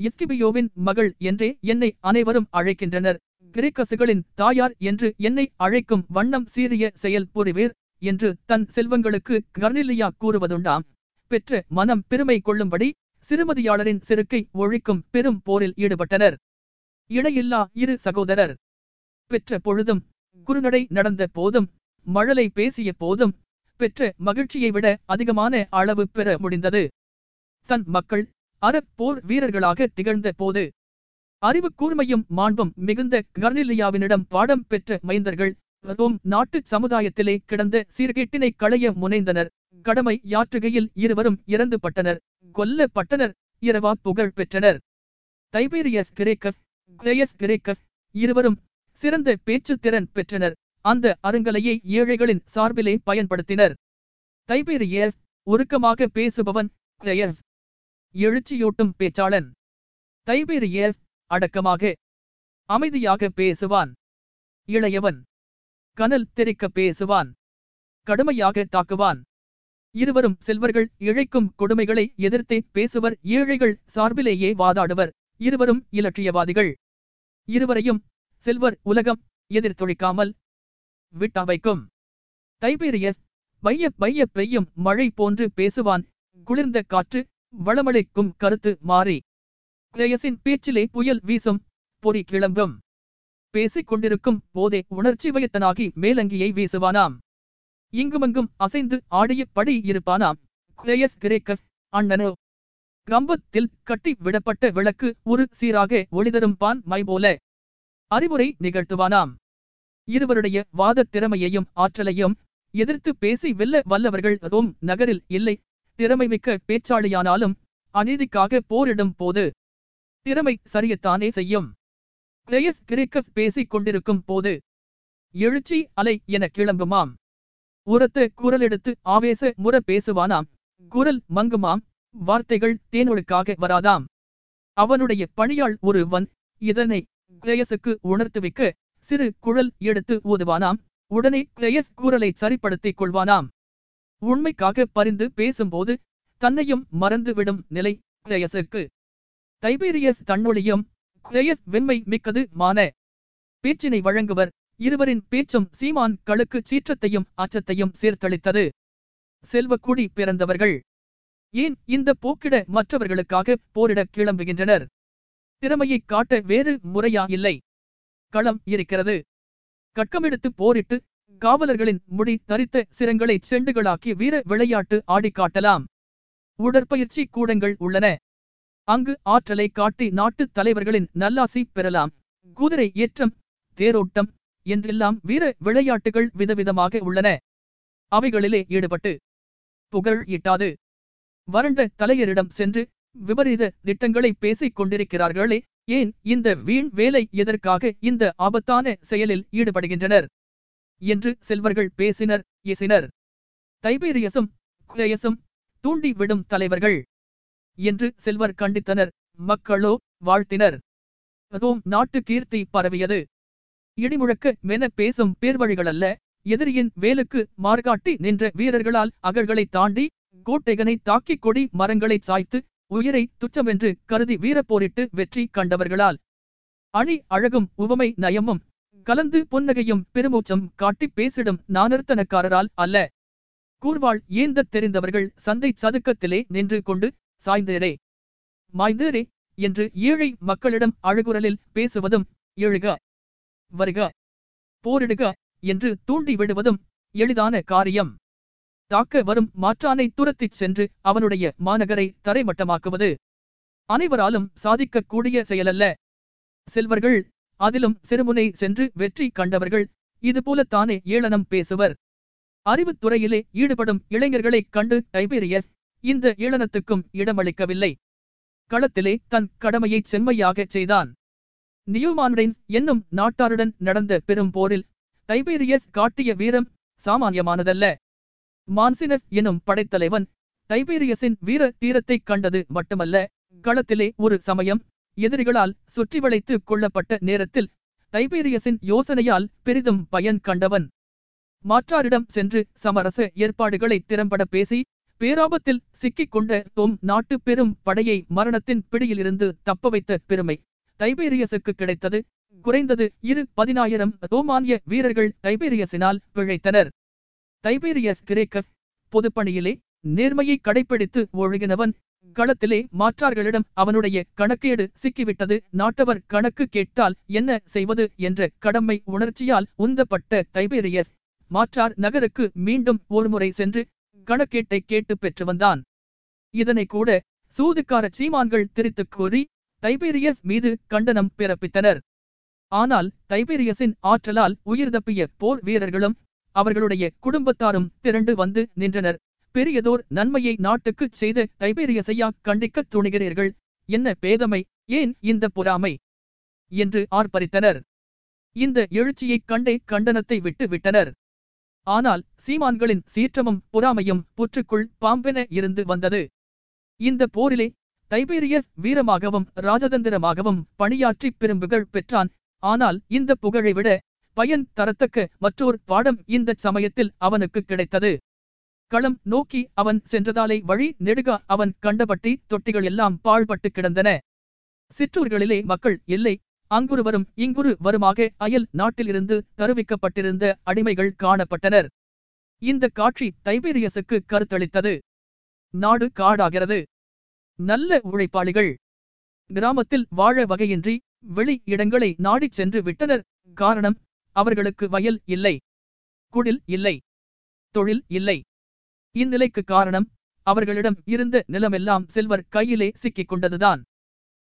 எஸ்கிபியோவின் மகள் என்றே என்னை அனைவரும் அழைக்கின்றனர். கிரேக்கசுகளின் தாயார் என்று என்னை அழைக்கும் வண்ணம் சீரிய செயல் புரிவீர் என்று தன் செல்வங்களுக்கு கர்னிலியா கூறுவதுண்டாம். பெற்ற மனம் பெருமை கொள்ளும்படி சிறுமதியாளரின் செருக்கை ஒழிக்கும் பெரும் போரில் ஈடுபட்டனர். இணையில்லா இரு சகோதரர். பெற்ற பொழுதும் குறுநடை நடந்த போதும் மழலை பேசிய போதும் பெற்ற மகிழ்ச்சியை விட அதிகமான அளவு பெற முடிந்தது. தன் மக்கள் அறப்போர் வீரர்களாக திகழ்ந்த போது அறிவு கூர்மையும் மாண்பும் மிகுந்த கர்னிலியாவினிடம் பாடம் பெற்ற மைந்தர்கள் ரோம் நாட்டு சமுதாயத்திலே கிடந்த சீர்கேட்டினை களைய முனைந்தனர். கடமை யாற்றுகையில் இருவரும் இறந்து பட்டனர். கொல்லப்பட்டனர். இரவா புகழ் பெற்றனர். தைபீரியஸ் கிரேக்கஸ் கிரேயஸ் கிரேக்கஸ் இருவரும் சிறந்த பேச்சுத் திறன் பெற்றனர். அந்த அருங்கலையை ஏழைகளின் சார்பிலே பயன்படுத்தினர். தைபீரியஸ் உருக்கமாக பேசுபவன் கிரேயஸ் எழுச்சியூட்டும் பேச்சாளன். தைபீரியஸ் அடக்கமாக அமைதியாக பேசுவான். இளையவன் கனல் தெரிக்க பேசுவான். கடுமையாக தாக்குவான். இருவரும் செல்வர்கள் இழைக்கும் கொடுமைகளை எதிர்த்தே பேசுவர். ஏழைகள் சார்பிலேயே வாதாடுவர். இருவரும் இலட்சியவாதிகள். இருவரையும் செல்வர் உலகம் எதிர்த்தொழிக்காமல் விட்டா வைக்கும் தைபீரியஸ் பைய பைய பெய்யும் மழை போன்று பேசுவான். குளிர்ந்த காற்று வளமளிக்கும் கருத்து மாறி. கிரேயஸின் பேச்சிலே புயல் வீசும் பொறி கிளம்பும். பேசிக் கொண்டிருக்கும் போதே உணர்ச்சி வயத்தனாகி மேலங்கியை வீசுவானாம். இங்குமங்கும் அசைந்து ஆடிய படி இருப்பானாம். கிரேயஸ் கிரேக்கஸ் அண்ணனோ கம்பத்தில் கட்டி விடப்பட்ட விளக்கு ஒரு சீராக ஒளிதரும் பான் மை போல. அறிவுரை நிகழ்த்துவானாம். இருவருடைய வாதத் திறமையையும் ஆற்றலையும் எதிர்த்து பேசி வெல்ல வல்லவர்கள் அதுவும் நகரில் இல்லை. திறமைமிக்க பேச்சாளியானாலும் அநீதிக்காக போரிடும் போது திறமை சரியத்தானே செய்யும். கிரேயஸ் கிரேக்கஸ் பேசிக் கொண்டிருக்கும் போது எழுச்சி அலை என கிளம்புமாம். உரத்த குரலெடுத்து ஆவேச முற பேசுவானாம். குரல் மங்குமாம். வார்த்தைகள் தேனொழுக்காக வராதாம். அவனுடைய பணியாள் ஒருவன் இதனை கிரேயசுக்கு உணர்த்துவிக்க சிறு குழல் எடுத்து ஊதுவானாம். உடனே கிரேயஸ் கூறலை சரிப்படுத்திக் கொள்வானாம். உண்மைக்காக பரிந்து பேசும்போது தன்னையும் மறந்துவிடும் நிலை கிரேயசுக்கு. தைபீரியஸ் தன்னொழியும் கிரேயஸ் வெண்மை மிக்கது மான பேச்சினை வழங்குவர். இருவரின் பேச்சும் சீமான் களுக்கு சீற்றத்தையும் அச்சத்தையும் சேர்த்தளித்தது. செல்வக்குடி பிறந்தவர்கள். ஏன் இந்த போக்கிட மற்றவர்களுக்காக போரிட கிளம்புகின்றனர்? திறமையை காட்ட வேறு முறையா இல்லை. களம் இருக்கிறது. கட்கமெடுத்து போரிட்டு காவலர்களின் முடி தரித்த சிரங்களை செண்டுகளாக்கி வீர விளையாட்டு ஆடி காட்டலாம். உடற்பயிற்சி கூடங்கள் உள்ளன. அங்கு ஆற்றலை காட்டி நாட்டு தலைவர்களின் நல்லாசி பெறலாம். குதிரை ஏற்றம் தேரோட்டம் என்றெல்லாம் வீர விளையாட்டுகள் விதவிதமாக உள்ளன. அவைகளிலே ஈடுபட்டு புகழ் ஈட்டாது. வறண்ட தலையரிடம் சென்று விபரீத திட்டங்களை பேசிக் கொண்டிருக்கிறார்களே ஏன் இந்த வீண் வேலை எதற்காக இந்த ஆபத்தான செயலில் ஈடுபடுகின்றனர்? என்று செல்வர்கள் பேசினர் இசினர் தைபீரியசும் குயசும் தூண்டி விடும் தலைவர்கள் என்று செல்வர் கண்டித்தனர் மக்களோ வாழ்த்தினர். அதுவும் நாட்டு கீர்த்தி பரவியது. இடிமுழக்க மென பேசும் பேர்வழிகளல்ல எதிரியின் வேலுக்கு மார்காட்டி நின்ற வீரர்களால் அகழ்களை தாண்டி கோட்டைகனை தாக்கிக் கொடி மரங்களை சாய்த்து உயிரை துச்சமென்று கருதி வீரப்போரிட்டு வெற்றி கண்டவர்களால். அணி அழகும் உவமை நயமும் கலந்து புன்னகையும் பெருமூச்சம் காட்டி பேசிடும் நானர்த்தனக்காரரால் அல்ல. கூர்வாள் ஏந்தத் தெரிந்தவர்கள் சந்தை சதுக்கத்திலே நின்று கொண்டு சாய்ந்தரே. மாய்ந்தேரே என்று ஏழை மக்களிடம் அழுகுரலில் பேசுவதும் எழுக வருக போரிடுக என்று தூண்டி விடுவதும் எளிதான காரியம். தாக்க வரும் மாற்றானை துரத்திச் சென்று அவனுடைய மாநகரை தரைமட்டமாக்குவது. அனைவராலும் சாதிக்கக்கூடிய செயலல்ல. செல்வர்கள் அதிலும் சிறுமுனை சென்று வெற்றி கண்டவர்கள் இதுபோலத்தானே ஏளனம் பேசுவர். அறிவுத்துறையிலே ஈடுபடும் இளைஞர்களைக் கண்டு டைபீரியஸ் இந்த ஏளனத்துக்கும் இடமளிக்கவில்லை. களத்திலே தன் கடமையைச் செம்மையாகச் செய்தான். நியூமான்டைன்ஸ் என்னும் நாட்டாருடன் நடந்த பெரும் போரில் டைபீரியஸ் காட்டிய வீரம் சாமானியமானதல்ல. மான்சினஸ் எனும் படைத்தலைவன் டைபீரியஸின் வீர தீரத்தைக் கண்டது மட்டுமல்ல களத்திலே ஒரு சமயம் எதிரிகளால் சுற்றி வளைத்து கொள்ளப்பட்ட நேரத்தில் டைபீரியஸின் யோசனையால் பெரிதும் பயன் கண்டவன். மாற்றாரிடம் சென்று சமரச ஏற்பாடுகளை திறம்பட பேசி பேராபத்தில் சிக்கிக் கொண்ட தோம் நாட்டு பெரும் படையை மரணத்தின் பிடியிலிருந்து தப்ப வைத்த பெருமை டைபீரியஸுக்கு கிடைத்தது. குறைந்தது இரு பதினாயிரம் ரோமானிய வீரர்கள் டைபீரியஸினால் பிழைத்தனர். தைபீரியஸ் கிரேக்கஸ் பொதுப்பணியிலே நேர்மையை கடைப்பிடித்து ஒழுகினவன். களத்திலே மாற்றார்களிடம் அவனுடைய கணக்கேடு சிக்கிவிட்டது. நாட்டவர் கணக்கு கேட்டால் என்ன செய்வது என்ற கடமை உணர்ச்சியால் உந்தப்பட்ட தைபீரியஸ் மாற்றார் நகருக்கு மீண்டும் ஒருமுறை சென்று கணக்கேட்டை கேட்டு பெற்று வந்தான். இதனை கூட சூதுக்கார சீமான்கள் திரித்துக் கூறி தைபீரியஸ் மீது கண்டனம் பிறப்பித்தனர். ஆனால் தைபீரியஸின் ஆற்றலால் உயிர் தப்பிய போர் வீரர்களும் அவர்களுடைய குடும்பத்தாரும் திரண்டு வந்து நின்றனர். பெரியதோர் நன்மையை நாட்டுக்குச் செய்த தைபேரியசையா கண்டிக்கத் துணிகிறீர்கள். என்ன பேதமை? ஏன் இந்த பொறாமை? என்று ஆர்ப்பரித்தனர். இந்த எழுச்சியைக் கண்டே கண்டனத்தை விட்டு விட்டனர். ஆனால் சீமான்களின் சீற்றமும் பொறாமையும் புற்றுக்குள் பாம்பென இருந்து வந்தது. இந்த போரிலே தைபீரியஸ் வீரமாகவும் ராஜதந்திரமாகவும் பணியாற்றி பெரும்புகழ் பெற்றான். ஆனால் இந்த புகழை விட பயன் தரத்தக்க மற்றோர் பாடம் இந்த சமயத்தில் அவனுக்கு கிடைத்தது. களம் நோக்கி அவன் சென்றதாலே வழி நெடுக அவன் கண்டபட்டி தொட்டிகள் எல்லாம் பாழ்பட்டு கிடந்தன. சிற்றூர்களிலே மக்கள் இல்லை. அங்குருவரும் இங்குரு வருமாக அயல் நாட்டிலிருந்து தருவிக்கப்பட்டிருந்த அடிமைகள் காணப்பட்டனர். இந்த காட்சி தைபீரியஸுக்கு கருத்தளித்தது. நாடு காடாகிறது. நல்ல உழைப்பாளிகள். கிராமத்தில் வாழ வகையின்றி வெளி இடங்களை நாடிச் சென்று விட்டனர். காரணம் அவர்களுக்கு வயல் இல்லை. குடில் இல்லை. தொழில் இல்லை. இந்நிலைக்கு காரணம் அவர்களிடம் இருந்த நிலமெல்லாம் செல்வர் கையிலே சிக்கிக் கொண்டதுதான்.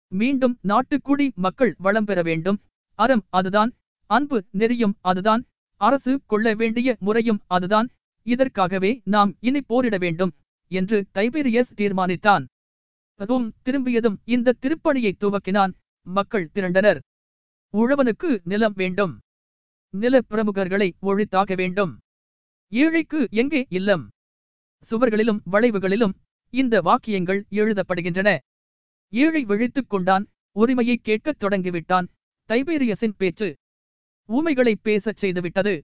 மீண்டும் நாட்டுக்குடி மக்கள் வளம் பெற வேண்டும். அறம் அதுதான் அன்பு நெறியும் அதுதான் அரசு கொள்ள வேண்டிய முறையும் அதுதான். இதற்காகவே நாம் இனி போரிட வேண்டும் என்று தைபீரியஸ் தீர்மானித்தான். அதுவும் திரும்பியதும் இந்த திருப்பணியை துவக்கினான். மக்கள் திரண்டனர். உழவனுக்கு நிலம் வேண்டும். நில பிரமுகர்களை ஒழித்தாக வேண்டும். ஏழைக்கு எங்கே இல்லம்? சுவர்களிலும் வளைவுகளிலும் இந்த வாக்கியங்கள் எழுதப்படுகின்றன. ஏழை விழித்துக் கொண்டான் உரிமையை கேட்கத் தொடங்கிவிட்டான். தைபேரியஸின் பேச்சு ஊமைகளை பேசச் செய்துவிட்டது.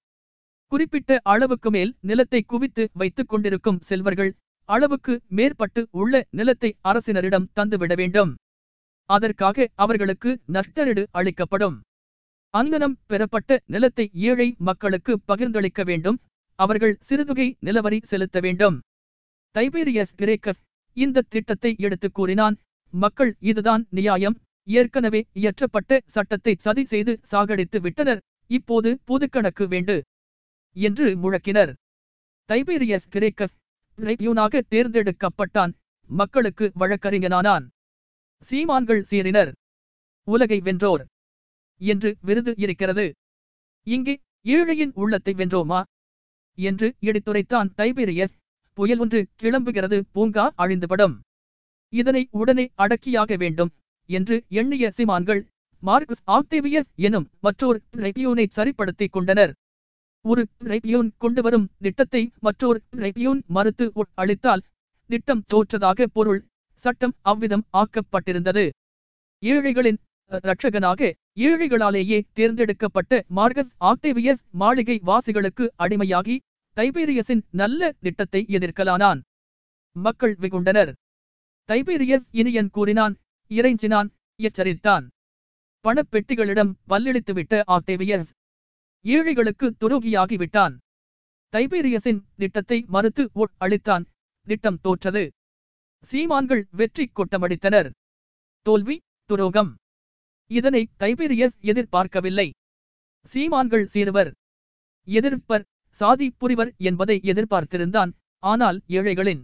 குறிப்பிட்ட அளவுக்கு மேல் நிலத்தை குவித்து வைத்துக் கொண்டிருக்கும் செல்வர்கள் அளவுக்கு மேற்பட்டு உள்ள நிலத்தை அரசினரிடம் தந்துவிட வேண்டும். அதற்காக அவர்களுக்கு நஷ்டரிடு அளிக்கப்படும். அங்கனம் பெறப்பட்ட நிலத்தை ஏழை மக்களுக்கு பகிர்ந்தளிக்க வேண்டும். அவர்கள் சிறுதுகை நிலவரி செலுத்த வேண்டும். தைபீரியஸ் கிரேக்கஸ் இந்த திட்டத்தை எடுத்துக் கூறினான். மக்கள் இதுதான் நியாயம். ஏற்கனவே இயற்றப்பட்ட சட்டத்தை சதி செய்து சாகடித்து விட்டனர். இப்போது புதுக்கணக்கு வேண்டு என்று முழக்கினர். Tiberius crackers யூனாக தேர்ந்தெடுக்கப்பட்டான். மக்களுக்கு வழக்கறிஞனானான். சீமான்கள் சீறினர். உலகை வென்றோர். என்று விருது இருக்கிறது. இங்கே ஏழையின் உள்ளத்தை வென்றோமா? என்று எடுத்துரைத்தான் தைபீரியஸ். புயல் ஒன்று கிளம்புகிறது பூங்கா அழிந்துபடும் இதனை உடனே அடக்கியாக வேண்டும் என்று எண்ணிய சிமான்கள் மார்க்ஸ் ஆக்டேவியஸ் எனும் மற்றொரு ரெபியூனை சரிப்படுத்திக் கொண்டனர். ஒரு ரெபியூன் கொண்டு வரும் திட்டத்தை மற்றொரு ரெபியூன் மறுத்து அளித்தால் திட்டம் தோற்றதாக பொருள். சட்டம் அவ்விதம் ஆக்கப்பட்டிருந்தது. ஏழைகளின் இரட்சகனாக ஏழைகளாலேயே தேர்ந்தெடுக்கப்பட்ட மார்கஸ் ஆக்டேவியஸ் மாளிகை வாசிகளுக்கு அடிமையாகி தைபீரியஸின் நல்ல திட்டத்தை எதிர்க்கலானான். மக்கள் வெகுண்டனர். தைபீரியஸ் இனியன் கூறினான் இறைஞ்சினான் எச்சரித்தான். பணப்பெட்டிகளிடம் பல்லெளித்துவிட்ட ஆக்டேவியஸ் ஏழைகளுக்கு துரோகியாகிவிட்டான். தைபீரியஸின் திட்டத்தை மறுத்து ஒட் அளித்தான் திட்டம் தோற்றது. சீமான்கள் வெற்றி கொட்டமடித்தனர். தோல்வி துரோகம். இதனை தைபீரியஸ் எதிர்பார்க்கவில்லை. சீமான்கள் சீருவர். எதிர்ப்பர் சாதி புரிவர் என்பதை எதிர்பார்த்திருந்தான். ஆனால் ஏழைகளின்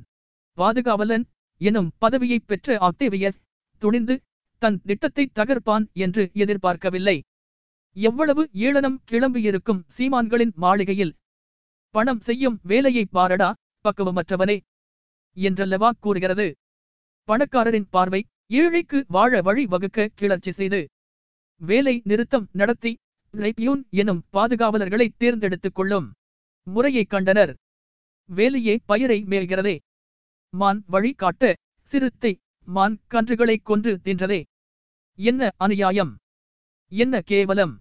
பாதுகாவலன் எனும் பதவியைப் பெற்ற ஆக்டேவியஸ் துணிந்து தன் திட்டத்தை தகர்ப்பான் என்று எதிர்பார்க்கவில்லை. எவ்வளவு ஏளனம் கிளம்பியிருக்கும் சீமான்களின் மாளிகையில். பணம் செய்யும் வேலையை பாரடா பக்குவமற்றவனே என்றல்லவா கூறுகிறது. பணக்காரரின் பார்வை ஏழைக்கு வாழ வழி வகுக்க கிளர்ச்சி செய்து வேலை நிறுத்தம் நடத்தி ரைபியூன் எனும் பாதுகாவலர்களை தேர்ந்தெடுத்துக் கொள்ளும் முறையை கண்டனர். வேலையே பயிரை மேல்கிறதே மான் வழி காட்ட சிறுத்தை மான் கன்றுகளை கொன்று தின்றதே. என்ன அநியாயம்? என்ன கேவலம்?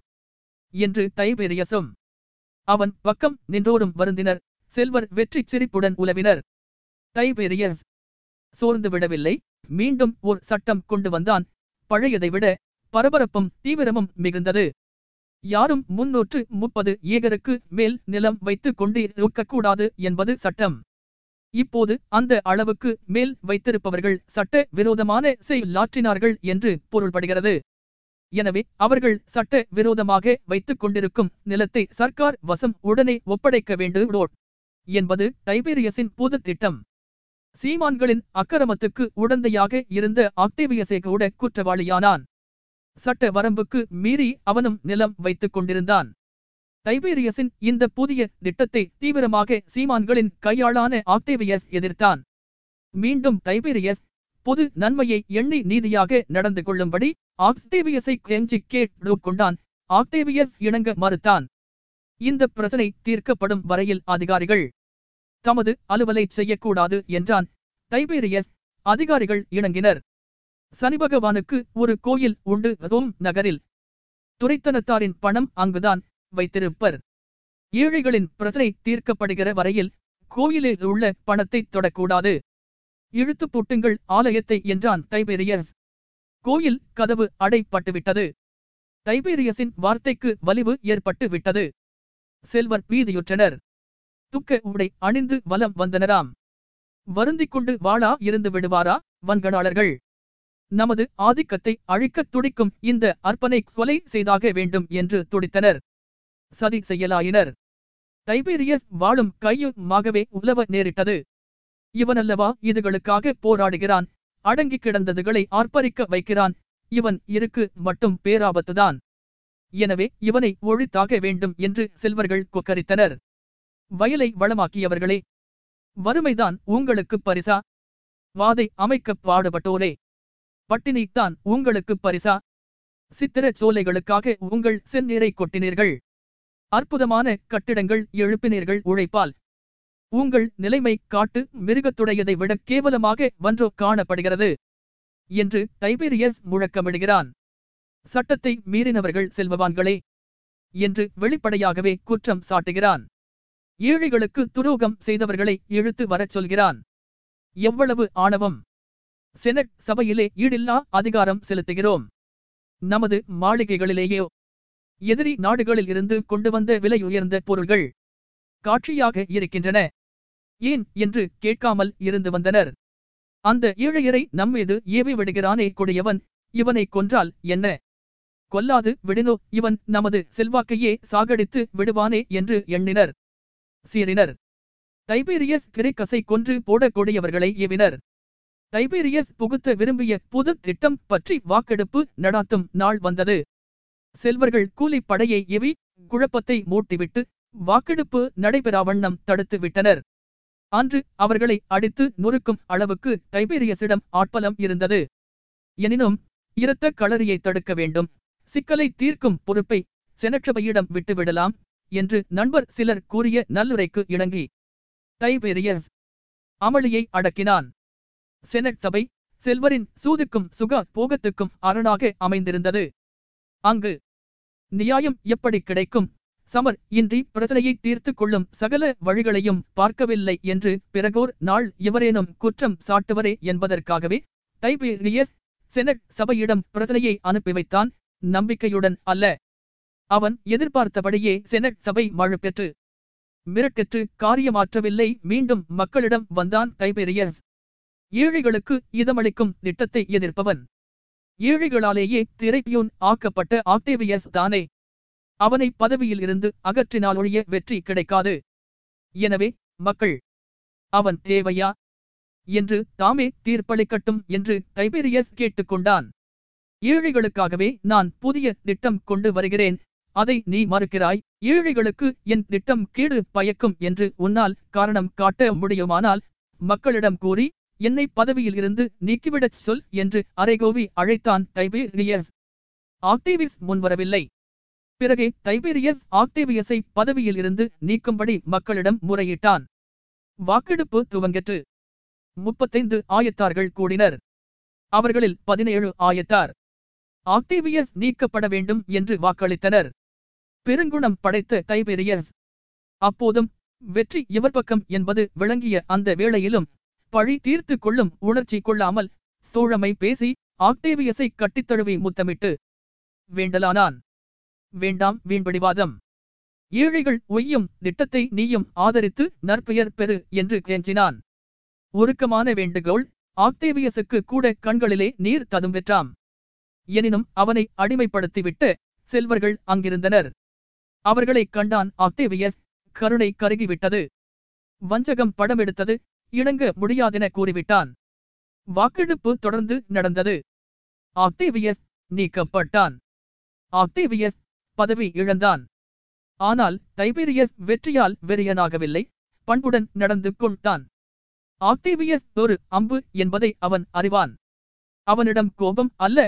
என்று தைபெரியசும் அவன் பக்கம் நின்றோரும் வருந்தினர். செல்வர் வெற்றி சிரிப்புடன் உலவினர். தைபெரியஸ் சோர்ந்து விடவில்லை. மீண்டும் ஓர் சட்டம் கொண்டு வந்தான். பழையதை விட பரபரப்பும் தீவிரமும் மிகுந்தது. யாரும் முன்னூற்று முப்பது ஏகருக்கு மேல் நிலம் வைத்துக் கொண்டிருக்கக்கூடாது என்பது சட்டம். இப்போது அந்த அளவுக்கு மேல் வைத்திருப்பவர்கள் சட்ட விரோதமான செயலாற்றினார்கள் என்று பொருள்படுகிறது. எனவே அவர்கள் சட்ட விரோதமாக வைத்துக் கொண்டிருக்கும் நிலத்தை சர்க்கார் வசம் உடனே ஒப்படைக்க வேண்டும் என்பது டைபீரியஸின் பொது திட்டம். சீமான்களின் அக்கிரமத்துக்கு உடந்தையாக இருந்த ஆக்டேவியசே கூட குற்றவாளியானான். சட்ட வரம்புக்கு மீறி அவனும் நிலம் வைத்துக் கொண்டிருந்தான். தைபீரியஸின் இந்த புதிய திட்டத்தை தீவிரமாக சீமான்களின் கையாளான ஆக்டேவியஸ் எதிர்த்தான். மீண்டும் தைபீரியஸ் பொது நன்மையை எண்ணி நீதியாக நடந்து கொள்ளும்படி ஆக்டேவியஸை கெஞ்சி கேட்டு கொண்டான். ஆக்டேவியஸ் இணங்க மறுத்தான். இந்த பிரச்சனை தீர்க்கப்படும் வரையில் அதிகாரிகள் தமது அலுவலை செய்யக்கூடாது என்றான். தைபீரியஸ் அதிகாரிகள் இணங்கினர். சனிபகவானுக்கு ஒரு கோயில் உண்டு. ரோம் நகரில் துரைத்தனத்தாரின் பணம் அங்குதான் வைத்திருப்பர். ஏழைகளின் பிரச்சனை தீர்க்கப்படுகிற வரையில் கோயிலில் உள்ள பணத்தை தொடக்கூடாது. இழுத்து பூட்டுங்கள் ஆலயத்தை என்றான் தைபேரியஸ். கோயில் கதவு அடைப்பட்டுவிட்டது. தைபேரியஸின் வார்த்தைக்கு வலிவு ஏற்பட்டு விட்டது செல்வர் வீதியுற்றனர் துக்க உடை அணிந்து வலம் வந்தனராம். வருந்திக் கொண்டு வாளா இருந்து விடுவாரா? வன்கணாளர்கள் நமது ஆதிக்கத்தை அழிக்கத் துடிக்கும் இந்த அர்ப்பனை கொலை செய்தாக வேண்டும் என்று துடித்தனர். சதி செய்யலாயினர். டைபீரியஸ் வாழும் கையுமாகவே உலவ நேரிட்டது. இவனல்லவா இதுகளுக்காக போராடுகிறான். அடங்கி கிடந்ததுகளை ஆர்ப்பரிக்க வைக்கிறான். இவன் இருக்கு மட்டும் பேராபத்துதான். எனவே இவனை ஒழித்தாக வேண்டும் என்று செல்வர்கள் கொக்கரித்தனர். வயலை வளமாக்கியவர்களே வறுமைதான் உங்களுக்கு பரிசா? வாதை அமைக்கப் பாடுபட்டோரே. பட்டினித்தான் உங்களுக்கு பரிசா? சித்திரச் சோலைகளுக்காக உங்கள் செந்நீரை கொட்டினீர்கள். அற்புதமான கட்டிடங்கள் எழுப்பினீர்கள் உழைப்பால். உங்கள் நிலைமை காட்டு மிருகத்துடையதை விட கேவலமாக வன்றோ காணப்படுகிறது. என்று டைபீரியஸ் முழக்கமிடுகிறான். சட்டத்தை மீறினவர்கள் செல்வவான்களே என்று வெளிப்படையாகவே குற்றம் சாட்டுகிறான். ஏழைகளுக்கு துரோகம் செய்தவர்களை இழுத்து வரச் சொல்கிறான். எவ்வளவு ஆணவம்! செனட் சபையிலே ஈடில்லா அதிகாரம் செலுத்துகிறோம். நமது மாளிகைகளிலேயோ எதிரி நாடுகளில் இருந்து கொண்டு வந்த விலை உயர்ந்த பொருள்கள் காட்சியாக இருக்கின்றன. ஏன் என்று கேட்காமல் இருந்து வந்தனர். அந்த ஏழையரை நம்மீது ஏவி விடுகிறானே கொடியவன் இவனை கொன்றால் என்ன? கொல்லாது விடினோ இவன் நமது செல்வாக்கையே சாகடித்து விடுவானே என்று எண்ணினர். சீறினர். டைபீரியஸ் கிரேக்கஸை கொன்று போடக்கூடியவர்களை ஏவினர். டைபீரியஸ் புகுத்த விரும்பிய புது திட்டம் பற்றி வாக்கெடுப்பு நடாத்தும் நாள் வந்தது. செல்வர்கள் கூலிப் படையை எவி குழப்பத்தை மூட்டிவிட்டு வாக்கெடுப்பு நடைபெறாவண்ணம் தடுத்து விட்டனர். அன்று அவர்களை அடித்து நொறுக்கும் அளவுக்கு டைபீரியஸிடம் ஆட்பலம் இருந்தது. எனினும் இரத்த களரியை தடுக்க வேண்டும். சிக்கலை தீர்க்கும் பொறுப்பை செனற்றவையிடம் விட்டுவிடலாம் என்று நண்பர் சிலர் கூறிய நல்லுரைக்கு இணங்கி டைபீரியஸ் அமளியை அடக்கினான். செனட் சபை செல்வரின் சூதுக்கும் சுக போகத்துக்கும் அரணாக அமைந்திருந்தது. அங்கு நியாயம் எப்படி கிடைக்கும்? சமர் இன்றி பிரச்சனையை தீர்த்து கொள்ளும் சகல வழிகளையும் பார்க்கவில்லை என்று பிறகோர் நாள் இவரேனும் குற்றம் சாட்டுவரே என்பதற்காகவே டைபீரியஸ் செனட் சபையிடம் பிரச்சனையை அனுப்பி வைத்தான். நம்பிக்கையுடன் அல்ல. அவன் எதிர்பார்த்தபடியே செனட் சபை மழு பெற்று மிரட்டெற்று காரியமாற்றவில்லை. மீண்டும் மக்களிடம் வந்தான் டைபீரியஸ் ஏழைகளுக்கு இதமளிக்கும் திட்டத்தை எதிர்ப்பவன். ஏழைகளாலேயே திரைப்பியூன் ஆக்கப்பட்ட ஆக்டேவியஸ் தானே. அவனை பதவியில் இருந்து அகற்றினாலொழிய வெற்றி கிடைக்காது. எனவே மக்கள் அவன் தேவையா? என்று தாமே தீர்ப்பளிக்கட்டும் என்று டைபேரியஸ் கேட்டுக்கொண்டான். ஏழைகளுக்காகவே நான் புதிய திட்டம் கொண்டு வருகிறேன். அதை நீ மறுக்கிறாய். ஏழைகளுக்கு என் திட்டம் கீடு பயக்கும் என்று உன்னால் காரணம் காட்ட முடியுமானால் மக்களிடம் கூறி என்னை பதவியில் இருந்து நீக்கிவிடச் சொல் என்று அரைகோவி அழைத்தான் டைபேரியஸ். ஆக்டேவியஸ் முன்வரவில்லை. பிறகே டைபேரியஸ் ஆக்டேவியஸை பதவியில் இருந்து நீக்கும்படி மக்களிடம் முறையிட்டான். வாக்கெடுப்பு துவங்கற்று. முப்பத்தைந்து ஆயத்தார்கள் கூடினர். அவர்களில் பதினேழு ஆயத்தார். ஆக்டேவியஸ் நீக்கப்பட வேண்டும் என்று வாக்களித்தனர். பெருங்குணம் படைத்த டைபேரியஸ். அப்போதும் வெற்றி இவர் பக்கம் என்பது விளங்கிய அந்த வேளையிலும் பழி தீர்த்து கொள்ளும் உணர்ச்சி கொள்ளாமல் தோழமை பேசி ஆக்டேவியஸை கட்டித்தழுவி முத்தமிட்டு வேண்டலானான். வேண்டாம் வீண்படிவாதம். ஏழைகள் ஒய்யும் திட்டத்தை நீயும் ஆதரித்து நற்பெயர் பெறு என்று கெஞ்சினான். உருக்கமான வேண்டுகோள் ஆக்டேவியஸுக்கு கூட கண்களிலே நீர் ததும் வெற்றாம். எனினும் அவனை அடிமைப்படுத்திவிட்டு செல்வர்கள் அங்கிருந்தனர். அவர்களை கண்டான் ஆக்டேவியஸ். கருணை கருகிவிட்டது. வஞ்சகம் படம் எடுத்தது இணங்க முடியாதென கூறிவிட்டான். வாக்கெடுப்பு தொடர்ந்து நடந்தது. ஆக்டேவியஸ் நீக்கப்பட்டான். ஆக்டேவியஸ் பதவி இழந்தான். ஆனால் டைபீரியஸ் வெற்றியால் வெறியனாகவில்லை. பண்புடன் நடந்து கொண்டான். ஆக்டேவியஸ் ஒரு அம்பு என்பதை அவன் அறிவான். அவனிடம் கோபம் அல்ல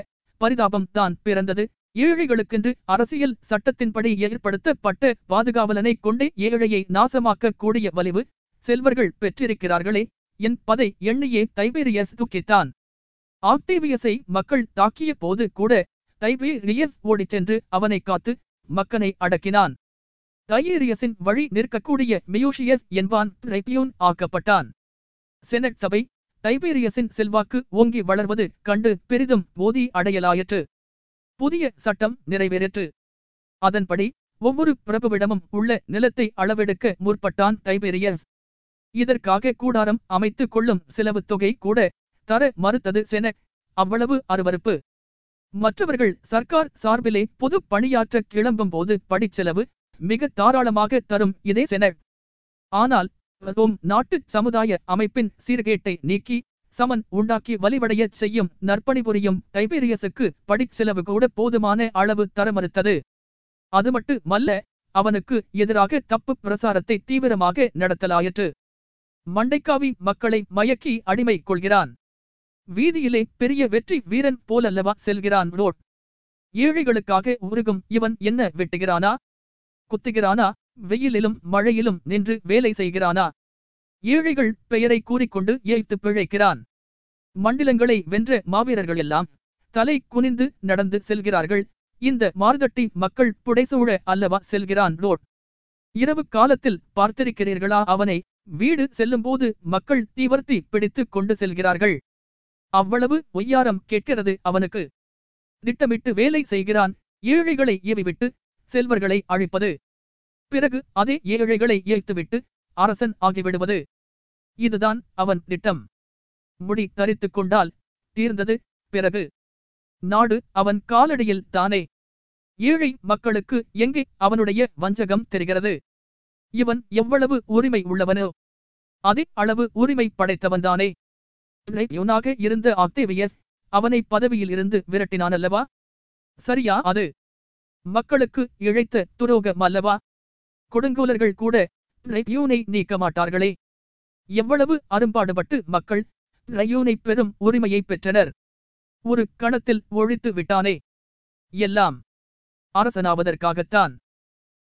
பரிதாபம் தான் பிறந்தது. ஏழைகளுக்கென்று அரசியல் சட்டத்தின்படி ஏற்படுத்தப்பட்ட பாதுகாவலனை கொண்டே ஏழையை நாசமாக்க கூடிய வலிவு செல்வர்கள் பெற்றிருக்கிறார்களே. என் பதை எண்ணியே தைபேரியஸ் துக்கித்தான். ஆக்டேவியஸை மக்கள் தாக்கிய போது கூட தைபேரியஸ் ஓடிச் சென்று அவனை காத்து மக்கனை அடக்கினான். டையேரியஸின் வழி நிற்கக்கூடிய மியூஷியஸ் என்பான் ஆக்கப்பட்டான். செனட் சபை தைபேரியஸின் செல்வாக்கு ஓங்கி வளர்வது கண்டு பெரிதும் போதி அடையலாயிற்று. புதிய சட்டம் நிறைவேறிற்று. அதன்படி ஒவ்வொரு பிரபுவிடமும் உள்ள நிலத்தை அளவெடுக்க முற்பட்டான் தைபேரியஸ். இதற்காக கூடாரம் அமைத்துக் கொள்ளும் செலவு தொகை கூட தர மறுத்தது சென அவ்வளவு அருவருப்பு. மற்றவர்கள் சர்க்கார் சார்பிலே பொது பணியாற்ற கிளம்பும் போது படிச்செலவு மிக தாராளமாக தரும் இதே சென. ஆனால் ரோம் நாட்டு சமுதாய அமைப்பின் சீர்கேட்டை நீக்கி சமன் உண்டாக்கி வலிவடையச் செய்யும் நற்பணி புரியும் டைபேரியஸுக்கு படிச்செலவு கூட போதுமான அளவு தர மறுத்தது. அது மட்டுமல்ல அவனுக்கு எதிராக தப்பு பிரசாரத்தை தீவிரமாக நடத்தலாயிற்று. மண்டைக்காவி மக்களை மயக்கி அடிமை கொள்கிறான். வீதியிலே பெரிய வெற்றி வீரன் போலல்லவா செல்கிறான் ரோட். ஏழைகளுக்காக உருகும் இவன் என்ன வெட்டுகிறானா? குத்துகிறானா? வெயிலிலும் மழையிலும் நின்று வேலை செய்கிறானா? ஏழைகள் பெயரை கூறிக்கொண்டு ஏய்த்து பிழைக்கிறான். மண்டிலங்களை வென்ற மாவீரர்கள் எல்லாம் தலை குனிந்து நடந்து செல்கிறார்கள். இந்த மார்தட்டி மக்கள் புடைசூழ அல்லவா செல்கிறான் ரோட். இரவு காலத்தில் பார்த்திருக்கிறீர்களா? அவனை வீடு செல்லும்போது மக்கள் தீவர்த்தி பிடித்து கொண்டு செல்கிறார்கள். அவ்வளவு ஒய்யாரம் கேட்கிறது அவனுக்கு. திட்டமிட்டு வேலை செய்கிறான். ஏழைகளை ஏவிவிட்டு செல்வர்களை அழிப்பது. பிறகு அதே ஏழைகளை ஏய்த்துவிட்டு அரசன் ஆகிவிடுவது. இதுதான் அவன் திட்டம். முடி தரித்துக் கொண்டால் தீர்ந்தது பிறகு. நாடு அவன் காலடியில் தானே. ஏழை மக்களுக்கு எங்கே அவனுடைய வஞ்சகம் தெரிகிறது? இவன் எவ்வளவு உரிமை உள்ளவனோ அதே அளவு உரிமை படைத்தவன்தானே. இவனாக இருந்த ஆக்டேவியஸ் அவனை பதவியில் இருந்து விரட்டினான் அல்லவா? சரியா அது? மக்களுக்கு இழைத்த துரோகம் அல்லவா? கொடுங்கோலர்கள் கூட ரயூனை நீக்க மாட்டார்களே. எவ்வளவு அரும்பாடுபட்டு மக்கள் ரயூனை பெரும் உரிமையை பெற்றனர். ஒரு கணத்தில் ஒழித்து விட்டானே. எல்லாம் அரசனாவதற்காகத்தான்.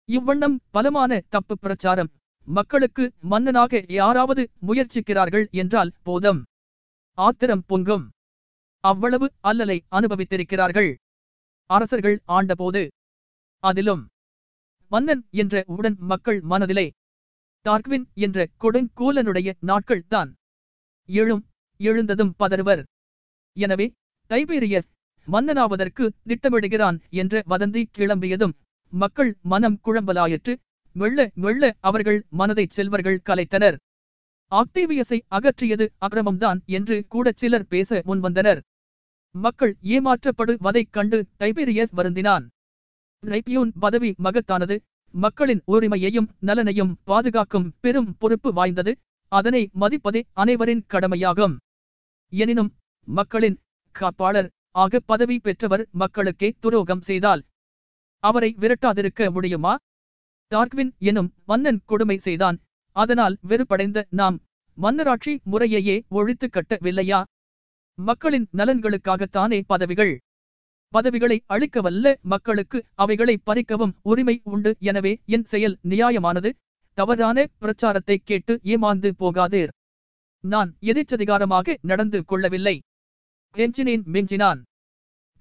இவ்வண்ணம் பலமான தப்பு பிரச்சாரம். மக்களுக்கு மன்னனாக யாராவது முயற்சிக்கிறார்கள் என்றால் போதம். ஆத்திரம் பொங்கும். அவ்வளவு அல்லலை அனுபவித்திருக்கிறார்கள். அரசர்கள் ஆண்டபோது அதிலும். மன்னன் என்ற உடன் மக்கள் மனதிலே. டார்க்வின் என்ற கொடுங்கூலனுடைய நாட்கள் தான். எழும் எழுந்ததும் பதறுவர். எனவே தைபீரியஸ் மன்னனாவதற்கு திட்டமிடுகிறான் என்ற வதந்தி கிளம்பியதும். மக்கள் மனம் குழம்பலாயிற்று. மெல்ல மெல்ல அவர்கள் மனதை செல்வர்கள் கலைத்தனர். ஆக்டேவியஸை அகற்றியது அக்கிரமம்தான் என்று கூட சிலர் பேச முன்வந்தனர். மக்கள் ஏமாற்றப்படுவதைக் கண்டு டைபீரியஸ் வருந்தினான். ரைபியூன் பதவி மகத்தானது. மக்களின் உரிமையையும் நலனையும் பாதுகாக்கும் பெரும் பொறுப்பு வாய்ந்தது. அதனை மதிப்பதே அனைவரின் கடமையாகும். எனினும் மக்களின் காப்பாளர் ஆக பதவி பெற்றவர் மக்களுக்கே துரோகம் செய்தால் அவரை விரட்டாதிருக்க முடியுமா? டார்க்வின் எனும் மன்னன் கொடுமை செய்தான். அதனால் வெறுப்படைந்த நாம் மன்னராட்சி முறையையே ஒழித்து கட்டவில்லையா? மக்களின் நலன்களுக்காகத்தானே பதவிகள்? பதவிகளை அழிக்கவல்ல மக்களுக்கு அவைகளை பறிக்கவும் உரிமை உண்டு. எனவே என் செயல் நியாயமானது. தவறான பிரச்சாரத்தை கேட்டு ஏமாந்து போகாதீர். நான் எதிர்ச்சதிகாரமாக நடந்து கொள்ளவில்லை. கெஞ்சினேன் மிஞ்சினான்.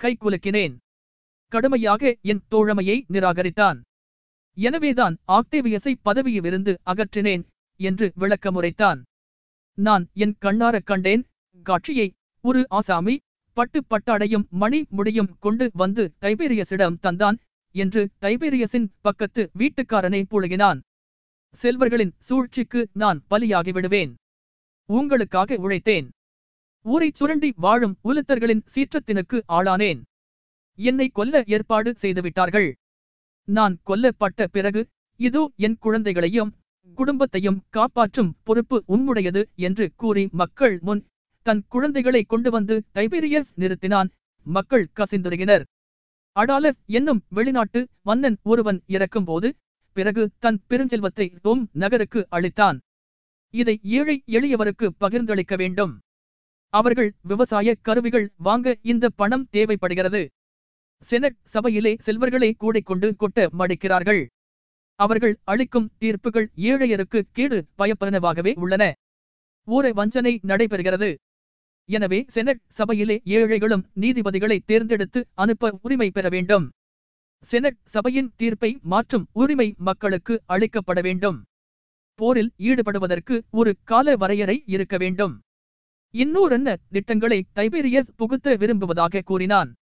கை குலுக்கினேன். கடுமையாக என் தோழமையை நிராகரித்தான். எனவேதான் ஆக்டேவியஸை பதவியிலிருந்து அகற்றினேன் என்று விளக்கமுரைத்தான் நான் என் கண்ணார கண்டேன் காட்சியை ஒரு ஆசாமி பட்டு பட்டாடையும் மணி முடியும் கொண்டு வந்து தைபேரியஸிடம் தந்தான் என்று தைபேரியஸின் பக்கத்து வீட்டுக்காரனை புழுகினான். செல்வர்களின் சூழ்ச்சிக்கு நான் பலியாகிவிடுவேன். உங்களுக்காக உழைத்தேன். ஊரைச் சுரண்டி வாழும் உலுத்தர்களின் சீற்றத்தினுக்கு ஆளானேன். என்னை கொல்ல ஏற்பாடு செய்துவிட்டார்கள். நான் கொல்லப்பட்ட பிறகு இதோ என் குழந்தைகளையும் குடும்பத்தையும் காப்பாற்றும் பொறுப்பு உம்முடையது என்று கூறி மக்கள் முன் தன் குழந்தைகளை கொண்டு வந்து டைபீரியஸ் நிறுத்தினான். மக்கள் கசிந்துருகினர். அடாலஸ் என்னும் வெளிநாட்டு மன்னன் ஒருவன் இறக்கும்போது பிறகு தன் பெருஞ்செல்வத்தை ரோம் நகருக்கு அளித்தான். இதை ஏழை எளியவருக்கு பகிர்ந்தளிக்க வேண்டும். அவர்கள் விவசாய கருவிகள் வாங்க இந்த பணம் தேவைப்படுகிறது. செனட் சபையிலே செல்வர்களை கூடைக்கொண்டு கொட்ட மடிக்கிறார்கள். அவர்கள் அளிக்கும் தீர்ப்புகள் ஏழையருக்கு கேடு பயப்பதனவாகவே உள்ளன. ஊர வஞ்சனை நடைபெறுகிறது. எனவே செனட் சபையிலே ஏழைகளும் நீதிபதிகளை தேர்ந்தெடுத்து அனுப்ப உரிமை பெற வேண்டும். செனட் சபையின் தீர்ப்பை மாற்றும் உரிமை மக்களுக்கு அளிக்கப்பட வேண்டும். போரில் ஈடுபடுவதற்கு ஒரு கால வரையறை இருக்க வேண்டும். இன்னூரென்ன திட்டங்களை டைபீரியஸ் புகுத்த விரும்புவதாக கூறினான்.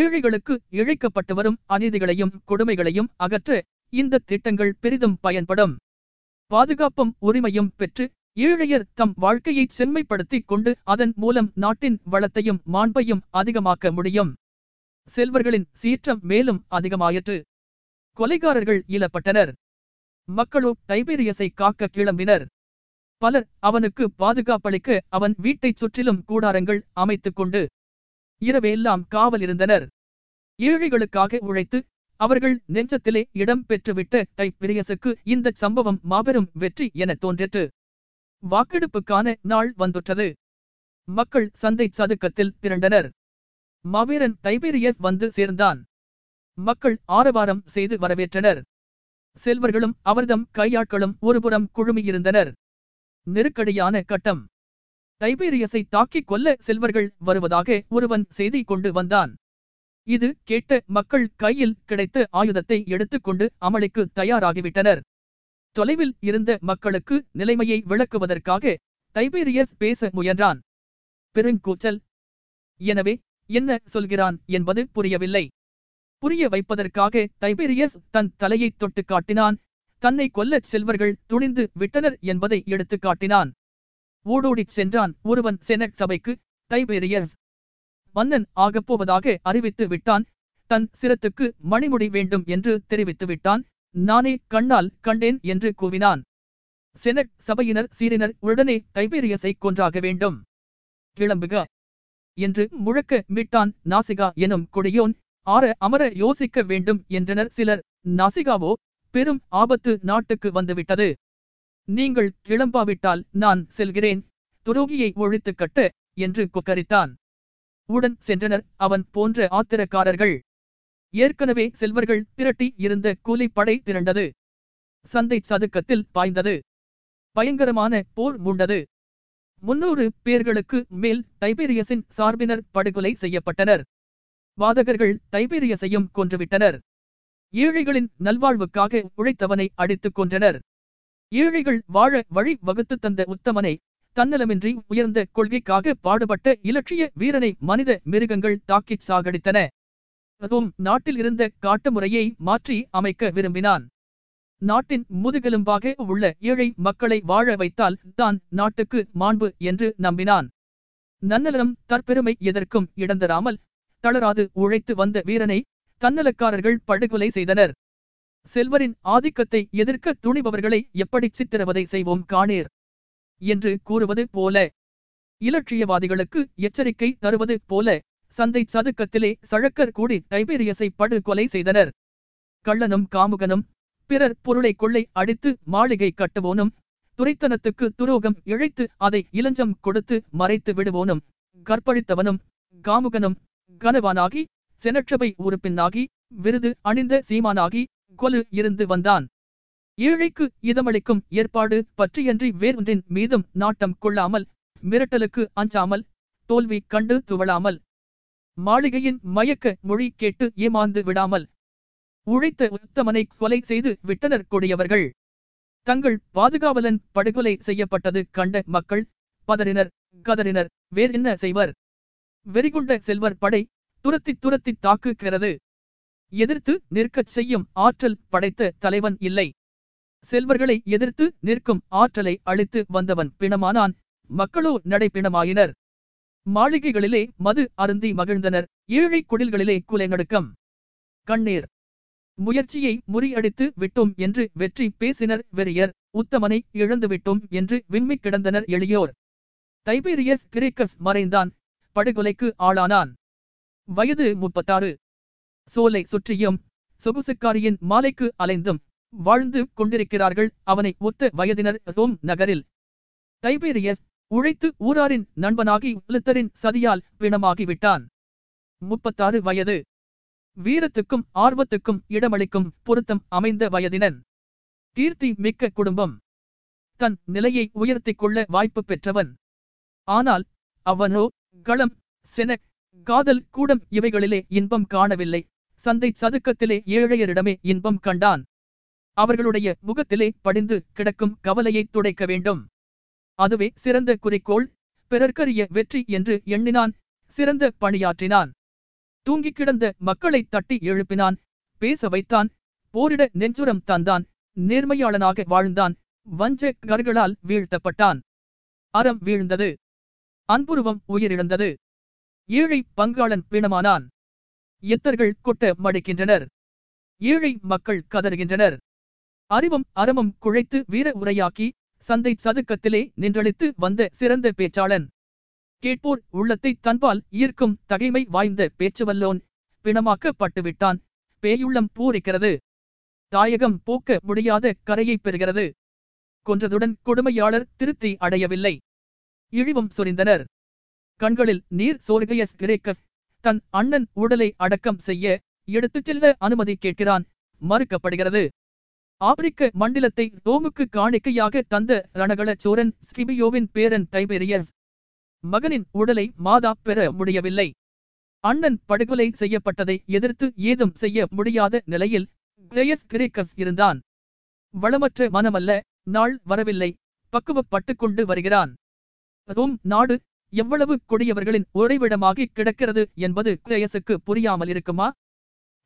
ஏழைகளுக்கு இழைக்கப்பட்டு வரும் அநீதிகளையும் கொடுமைகளையும் அகற்ற இந்த திட்டங்கள் பெரிதும் பயன்படும். பாதுகாப்பும் உரிமையும் பெற்று ஏழையர் தம் வாழ்க்கையை செம்மைப்படுத்திக் கொண்டு அதன் மூலம் நாட்டின் வளத்தையும் மாண்பையும் அதிகமாக்க முடியும். செல்வர்களின் சீற்றம் மேலும் அதிகமாயிற்று. கொலைகாரர்கள் ஈழப்பட்டனர் மக்களோ டைபீரியஸை காக்க கிளம்பினர். பலர் அவனுக்கு பாதுகாப்பளிக்க அவன் வீட்டைச் சுற்றிலும் கூடாரங்கள் அமைத்துக் கொண்டு இரவெல்லாம் காவல் இருந்தனர். ஏழைகளுக்காக உழைத்து அவர்கள் நெஞ்சத்திலே இடம் பெற்றுவிட்ட டைபிரியஸுக்கு இந்த சம்பவம் மாபெரும் வெற்றி என தோன்றிற்று. வாக்கெடுப்புக்கான நாள் வந்துற்றது. மக்கள் சந்தை சதுக்கத்தில் திரண்டனர். மாவீரன் டைபீரியஸ் வந்து சேர்ந்தான். மக்கள் ஆரவாரம் செய்து வரவேற்றனர். செல்வர்களும் அவர்தம் கையாட்களும் ஒருபுறம் குழுமியிருந்தனர். நெருக்கடியான கட்டம். தைபேரியஸை தாக்கிக் கொல்ல செல்வர்கள் வருவதாக ஒருவன் செய்தி கொண்டு வந்தான். இது கேட்ட மக்கள் கையில் கிடைத்த ஆயுதத்தை எடுத்துக்கொண்டு அமளிக்கு தயாராகிவிட்டனர். தொலைவில் இருந்த மக்களுக்கு நிலைமையை விளக்குவதற்காக தைபீரியஸ் பேச முயன்றான். பெருங்கூச்சல்! எனவே என்ன சொல்கிறான் என்பது புரியவில்லை. புரிய வைப்பதற்காக தைபீரியஸ் தன் தலையை தொட்டு காட்டினான். தன்னை கொல்லச் செல்வர்கள் துணிந்து விட்டனர் என்பதை எடுத்துக் காட்டினான். ஊடூடிச் சென்றான் ஒருவன் செனட் சபைக்கு தைபேரியஸ் மன்னன் ஆகப்போவதாக அறிவித்து விட்டான். தன் சிரத்துக்கு மணிமுடி வேண்டும் என்று தெரிவித்து விட்டான். நானே கண்ணால் கண்டேன் என்று கூவினான். செனட் சபையினர் சீரினர் உடனே டைபேரியஸை கொன்றாக வேண்டும். கிளம்புக என்று முழக்க மீட்டான் நாசிகா எனும் கொடியோன் ஆற அமர யோசிக்க வேண்டும் என்றனர் சிலர். நாசிகாவோ பெரும் ஆபத்து நாட்டுக்கு வந்துவிட்டது. நீங்கள் கிளம்பாவிட்டால் நான் செல்கிறேன். துரோகியை ஒழித்து கட்டு என்று கொக்கரித்தான். உடன் சென்றனர் அவன் போன்ற ஆத்திரக்காரர்கள். ஏற்கனவே செல்வர்கள் திரட்டி இருந்த கூலிப்படை திரண்டது. சந்தை சதுக்கத்தில் பாய்ந்தது. பயங்கரமான போர் மூண்டது. முன்னூறு பேர்களுக்கு மேல் தைபீரியஸின் சார்பினர் படுகொலை செய்யப்பட்டனர். வாதகர்கள் தைபீரியஸையும் கொன்றுவிட்டனர். ஏழைகளின் நல்வாழ்வுக்காக உழைத்தவனை அடித்துக் கொன்றனர். ஏழைகள் வாழ வழி வகுத்து தந்த உத்தமனை தன்னலமின்றி உயர்ந்த கொள்கைக்காக பாடுபட்ட இலட்சிய வீரனை மனித மிருகங்கள் தாக்கிச் சாகடித்தன. அதுவும் நாட்டில் இருந்த காட்டு முறையை மாற்றி அமைக்க விரும்பினான். நாட்டின் முதுகெலும்பாக உள்ள ஏழை மக்களை வாழ வைத்தால் தான் நாட்டுக்கு மாண்பு என்று நம்பினான். நன்னலம் தற்பெருமை எதற்கும் இடந்தராமல் தளராது உழைத்து வந்த வீரனை தன்னலக்காரர்கள் படுகொலை செய்தனர். செல்வரின் ஆதிக்கத்தை எதிர்க்க துணிபவர்களை எப்படி சித்திரவதை செய்வோம் காணீர்? என்று கூறுவது போல இலட்சியவாதிகளுக்கு எச்சரிக்கை தருவது போல சந்தை சதுக்கத்திலே சழக்கர் கூடி டைபீரியஸை படுகொலை செய்தனர். கள்ளனும் காமுகனும் பிறர் பொருளை கொள்ளை அடித்து மாளிகை கட்டுவோனும் துரைத்தனத்துக்கு துரோகம் இழைத்து அதை இளஞ்சம் கொடுத்து மறைத்து விடுவோனும் கற்பழித்தவனும் காமுகனும் கனவானாகி செனற்றபை உறுப்பினாகி விருது அணிந்த சீமானாகி கொலு இருந்து வந்தான். ஏழைக்கு இதமளிக்கும் ஏற்பாடு பற்றியன்றி வேறொன்றின் மீதும் நாட்டம் கொள்ளாமல் மிரட்டலுக்கு அஞ்சாமல் தோல்வி கண்டு துவளாமல் மாளிகையின் மயக்க மொழி கேட்டு ஏமாந்து விடாமல் உழைத்த உத்தமனை கொலை செய்து விட்டனர் கொடியவர்கள். தங்கள் பாதுகாவலன் படுகொலை செய்யப்பட்டது கண்ட மக்கள் பதறினர் கதறினர் வேறு என்ன செய்வர்? வெறிகுண்ட செல்வர் படை துரத்தி துரத்தி தாக்குகிறது. எதிர்த்து நிற்கச் செய்யும் ஆற்றல் படைத்த தலைவன் இல்லை. செல்வர்களை எதிர்த்து நிற்கும் ஆற்றலை அழித்து வந்தவன் பிணமானான். மக்களோ நடைப்பிணமாயினர் மாளிகைகளிலே மது அருந்தி மகிழ்ந்தனர். ஏழை குடில்களிலே குலைநடுக்கம் கண்ணீர். முயற்சியை முறியடித்து விட்டோம் என்று வெற்றி பேசினர் வெறியர். உத்தமனை இழந்துவிட்டோம் என்று விம்மி கிடந்தனர் எளியோர். தைபீரியஸ் கிரேக்கஸ் மறைந்தான். படுகொலைக்கு ஆளானான். வயது முப்பத்தாறு. சோலை சுற்றியும் சொகுசுக்காரியின் மாலைக்கு அலைந்தும் வாழ்ந்து கொண்டிருக்கிறார்கள் அவனை ஒத்த வயதினர் ரோம் நகரில். டைபீரியஸ் உழைத்து ஊராரின் நண்பனாகி உலுத்தரின் சதியால் பிணமாகிவிட்டான். முப்பத்தாறு வயது. வீரத்துக்கும் ஆர்வத்துக்கும் இடமளிக்கும் பொருத்தம் அமைந்த வயதினன். கீர்த்தி மிக்க குடும்பம். தன் நிலையை உயர்த்திக் கொள்ள வாய்ப்பு பெற்றவன். ஆனால் அவனோ களம் செனக் காதல் கூடம் இவைகளிலே இன்பம் காணவில்லை. சந்தை சதுக்கத்திலே ஏழையரிடமே இன்பம் கண்டான். அவர்களுடைய முகத்திலே படிந்து கிடக்கும் கவலையை துடைக்க வேண்டும். அதுவே சிறந்த குறிக்கோள் பிறர்க்கரிய வெற்றி என்று எண்ணினான் சிறந்த பணியாற்றினான். தூங்கிக் கிடந்த மக்களை தட்டி எழுப்பினான் பேச வைத்தான் போரிட நெஞ்சுரம் தந்தான் நேர்மையாளனாக வாழ்ந்தான் வஞ்ச கர்களால் வீழ்த்தப்பட்டான். அறம் வீழ்ந்தது. அன்புருவம் உயிரிழந்தது. ஏழை பங்காளன் பிணமானான். எத்தர்கள் கொட்ட மடிக்கின்றனர். ஏழை மக்கள் கதறுகின்றனர். அறிவும் அறமும் குழைத்து வீர உரையாக்கி சந்தை சதுக்கத்திலே நின்றளித்து வந்த சிறந்த பேச்சாளன். கேட்போர் உள்ளத்தை தன்பால் ஈர்க்கும் தகைமை வாய்ந்த பேச்சுவல்லோன் பிணமாக்கப்பட்டுவிட்டான். பேயுள்ளம் பூரிக்கிறது. தாயகம் போக்க முடியாத கரையை பெறுகிறது. கொன்றதுடன் கொடுமையாளர் திருப்தி அடையவில்லை. இழிவும் சொரிந்தனர். கண்களில் நீர் சோர்கையஸ் கிரேக்கஸ் தன் அண்ணன் உடலை அடக்கம் செய்ய எடுத்துச் செல்ல அனுமதி கேட்கிறான். மறுக்கப்படுகிறது. ஆப்பிரிக்க மண்டலத்தை ரோமுக்கு காணிக்கையாக தந்த ரணகள சோரன் ஸ்கிபியோவின் பேரன் டைபெரியஸ் மகனின் உடலை மாதா பெற முடியவில்லை. அண்ணன் படுகொலை செய்யப்பட்டதை எதிர்த்து ஏதும் செய்ய முடியாத நிலையில் கிரேயஸ் கிரேக்கஸ் இருந்தான். வளமற்ற மனமல்ல நாள் வரவில்லை பக்குவப்பட்டுக் கொண்டு வருகிறான். ரோம் நாடு எவ்வளவு கொடியவர்களின் உறைவிடமாகிக் கிடக்கிறது என்பது கிரேயசுக்கு புரியாமல் இருக்குமா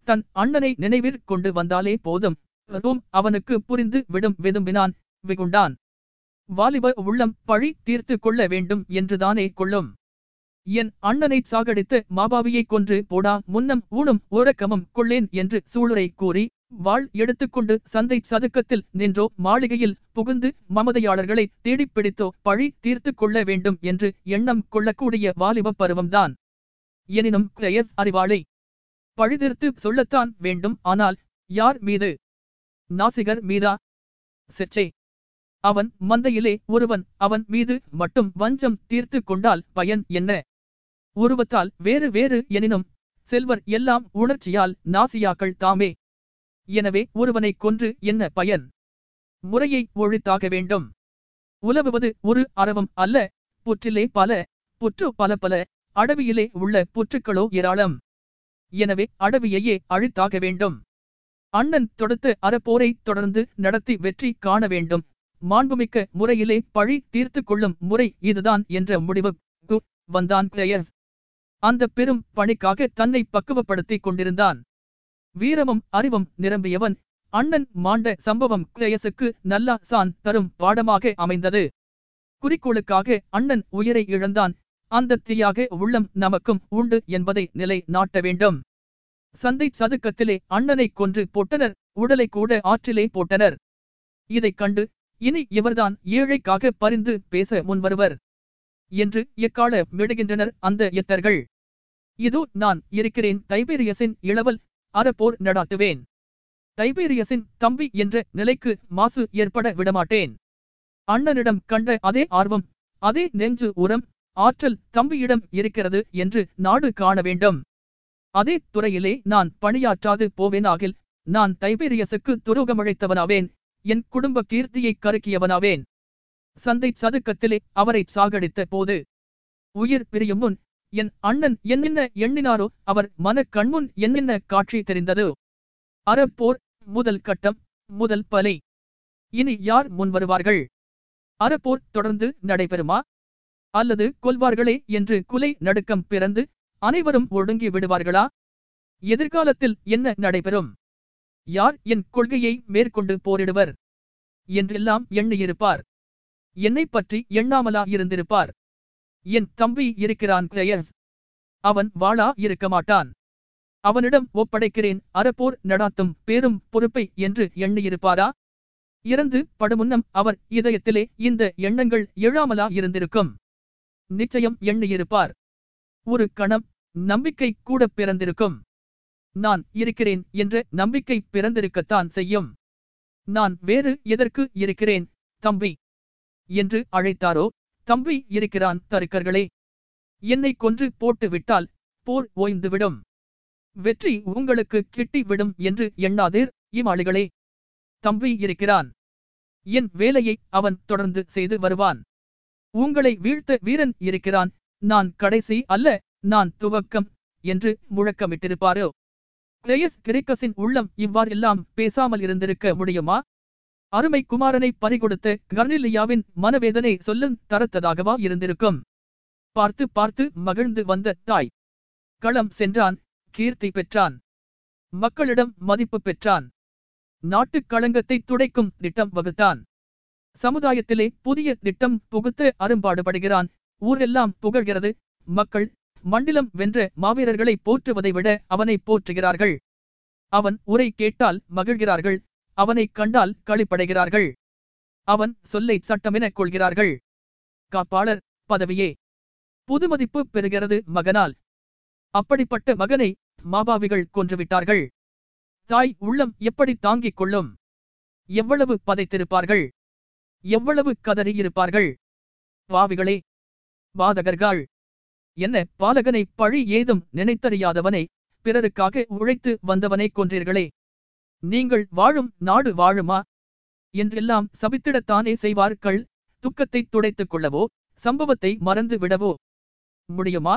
தன் அண்ணனை நினைவில் கொண்டு வந்தாலே போதும். ரோம் அவனுக்கு புரிந்து விடும் விதும்பினான் விகுண்டான். வாலிப உள்ளம் பழி தீர்த்து கொள்ள வேண்டும் என்றுதானே கொள்ளும் என் அண்ணனை சாகடித்து மாபாவியை கொன்று போடா முன்னம் ஊனும் ஓரக்கமும் கொள்ளேன் என்று சூளுரை கூறி வாழ் எடுத்துக்கொண்டு சந்தை சதுக்கத்தில் நின்றோ மாளிகையில் புகுந்து மமதையாளர்களை தேடிப் பிடித்தோ பழி தீர்த்து கொள்ள வேண்டும் என்று எண்ணம் கொள்ளக்கூடிய வாலிப பருவம்தான். எனினும் கிரயஸ் அறிவாளை பழிதீர்த்து சொல்லத்தான் வேண்டும் ஆனால் யார் மீது? நாசிகர் மீதா? செச்சே. அவன் மந்தையிலே ஒருவன் அவன் மீது மட்டும் வஞ்சம் தீர்த்து கொண்டால் பயன் என்ன? உருவத்தால் வேறு வேறு எனினும் செல்வர் எல்லாம் உணர்ச்சியால் நாசியாக்கள் தாமே. எனவே ஒருவனை கொன்று என்ன பயன்? முறையை ஒழித்தாக வேண்டும். உலவுவது ஒரு அறவம் அல்ல புற்றிலே பல புற்று பல பல அடவியிலே உள்ள புற்றுக்களோ ஏராளம். எனவே அடவியையே அழித்தாக வேண்டும். அண்ணன் தொடுத்து அறப்போரை தொடர்ந்து நடத்தி வெற்றி காண வேண்டும். மாண்புமிக்க முறையிலே பழி தீர்த்து கொள்ளும் முறை இதுதான் என்ற முடிவுக்கு வந்தான் கிளையர்ஸ் அந்த பெரும் பணிக்காக தன்னை பக்குவப்படுத்திக் கொண்டிருந்தான். வீரமும் அறிவும் நிரம்பியவன் அண்ணன் மாண்ட சம்பவம் கிளேயசுக்கு நல்ல சான் தரும் பாடமாக அமைந்தது. குறிக்கோளுக்காக அண்ணன் உயிரை இழந்தான். அந்த தீயாக உள்ளம் நமக்கும் உண்டு என்பதை நிலை நாட்ட வேண்டும். சந்தை சதுக்கத்திலே அண்ணனை கொன்று போட்டனர் உடலை கூட ஆற்றிலே போட்டனர். இதைக் கண்டு இனி இவர்தான் ஏழைக்காக பரிந்து பேச முன்வருவர். என்று எக்கால மிடுகின்றனர் அந்த எத்தர்கள்? இதோ நான் இருக்கிறேன் தைபீரியஸின் இளவல் அறப்போர் நடாத்துவேன். தைபீரியஸின் தம்பி என்ற நிலைக்கு மாசு ஏற்பட விடமாட்டேன். அண்ணனிடம் கண்ட அதே ஆர்வம் அதே நெஞ்சு உரம் ஆற்றல் தம்பியிடம் இருக்கிறது என்று நாடு காண வேண்டும். அதே துறையிலே நான் பணியாற்றாது போவேனாகில் நான் தைபீரியஸுக்கு துரோகமழைத்தவனாவேன் என் குடும்ப கீர்த்தியை கருக்கியவனாவேன். சந்தை சதுக்கத்திலே அவரை சாகடித்த போது உயிர் பிரியும் முன் என் அண்ணன் என்னென்ன எண்ணினாரோ அவர் மன கண்முன் என்னென்ன காட்சி தெரிந்தது? அறப்போர் முதல் கட்டம் முதல் பலி. இனி யார் முன் வருவார்கள்? அறப்போர் தொடர்ந்து நடைபெறுமா? அல்லது கொல்வார்களே என்று குலை நடுக்கம் பிறந்து அனைவரும் ஒடுங்கி விடுவார்களா? எதிர்காலத்தில் என்ன நடைபெறும்? யார் என் கொள்கையை மேற்கொண்டு போரிடுவர்? என்றெல்லாம் எண்ணியிருப்பார். என்னை பற்றி எண்ணாமலா இருந்திருப்பார். என் தம்பி இருக்கிறான் கிளையர்ஸ் அவன் வாளா இருக்க மாட்டான். அவனிடம் ஒப்படைக்கிறேன் அறப்போர் நடாத்தும் பேரும் பொறுப்பை என்று எண்ணியிருப்பாரா? இறந்து படுமுன்னம் அவர் இதயத்திலே இந்த எண்ணங்கள் எழாமலா இருந்திருக்கும். நிச்சயம் எண்ணியிருப்பார். ஒரு கணம் நம்பிக்கை கூட பிறந்திருக்கும். நான் இருக்கிறேன் என்ற நம்பிக்கை பிறந்திருக்கத்தான் செய்யும். நான் வேறு எதற்கு இருக்கிறேன் தம்பி? என்று அழைத்தாரோ? தம்பி இருக்கிறான் தருக்கர்களே. என்னை கொன்று போட்டு விட்டால் போர் ஓய்ந்துவிடும். வெற்றி உங்களுக்கு கிட்டி விடும் என்று எண்ணாதீர் இமாளிகளே. தம்பி இருக்கிறான். என் வேலையை அவன் தொடர்ந்து செய்து வருவான். உங்களை வீழ்த்த வீரன் இருக்கிறான். நான் கடைசி அல்ல நான் துவக்கம் என்று முழக்கமிட்டிருப்பாரோ? கிரேயஸ் கிரேக்கஸின் உள்ளம் இவ்வாறெல்லாம் பேசாமல் இருந்திருக்க முடியுமா? அருமை குமாரனை பறிகொடுத்த கர்னிலியாவின் மனவேதனை சொல்லும் தரத்ததாகவா இருந்திருக்கும். பார்த்து பார்த்து மகிழ்ந்து வந்த தாய். களம் சென்றான் கீர்த்தி பெற்றான். மக்களிடம் மதிப்பு பெற்றான். நாட்டுக் களங்கத்தை துடைக்கும் திட்டம் வகுத்தான். சமுதாயத்திலே புதிய திட்டம் புகுத்த அரும்பாடுபடுகிறான். ஊரெல்லாம் புகழ்கிறது. மக்கள் மண்டிலம் வென்ற மாவீரர்களை போற்றுவதை விட அவனை போற்றுகிறார்கள். அவன் உரை கேட்டால் மகிழ்கிறார்கள். அவனைக் கண்டால் களிப்படைகிறார்கள் அவன் சொல்லை சட்டமெனக் கொள்கிறார்கள். காப்பாளர் பதவியே. புதுமதிப்பு பெறுகிறது மகனால். அப்படிப்பட்ட மகனை மாபாவிகள் கொன்றுவிட்டார்கள். தாய் உள்ளம் எப்படி தாங்கிக் கொள்ளும்? எவ்வளவு பதைத்திருப்பார்கள்? எவ்வளவு கதறியிருப்பார்கள்? பாவிகளே பாதகர்கள் என்ன பாலகனை பழி ஏதும் நினைத்தறியாதவனை பிறருக்காக உழைத்து வந்தவனை கொன்றீர்களே. நீங்கள் வாழும் நாடு வாழுமா? என்றெல்லாம் சபித்திடத்தானே செய்வார்கள். துக்கத்தை துடைத்துக் கொள்ளவோ சம்பவத்தை மறந்து விடவோ முடியுமா?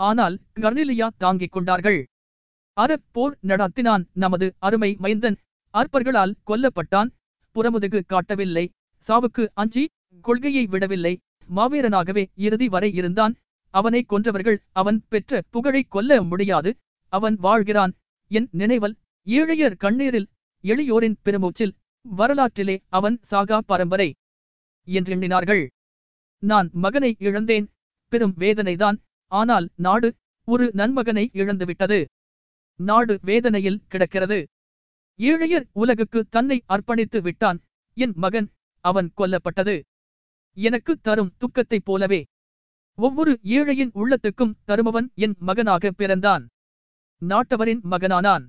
ஆனால் கர்னிலியா தாங்கிக் கொண்டார்கள். அறப் போர் நடாத்தினான். நமது அருமை மைந்தன் அற்பர்களால் கொல்லப்பட்டான். புறமுதுகு காட்டவில்லை. சாவுக்கு அஞ்சி கொள்கையை விடவில்லை. மாவீரனாகவே இறுதி வரை இருந்தான். அவனை கொன்றவர்கள் அவன் பெற்ற புகழை கொல்ல முடியாது. அவன் வாழ்கிறான். என் நினைவல் ஏழையர் கண்ணீரில் எளியோரின் பெருமூச்சில் வரலாற்றிலே அவன் சாகா பரம்பரை என்றெண்ணினார்கள். நான் மகனை இழந்தேன் பெரும் வேதனைதான் ஆனால் நாடு ஒரு நன்மகனை இழந்துவிட்டது. நாடு வேதனையில் கிடக்கிறது. ஏழையர் உலகுக்கு தன்னை அர்ப்பணித்து விட்டான் என் மகன் அவன் கொல்லப்பட்டது. எனக்கு தரும் துக்கத்தைப் போலவே ஒவ்வொரு ஏழையின் உள்ளத்துக்கும் தருமவன் என் மகனாக பிறந்தான். நாட்டவரின் மகனானான்.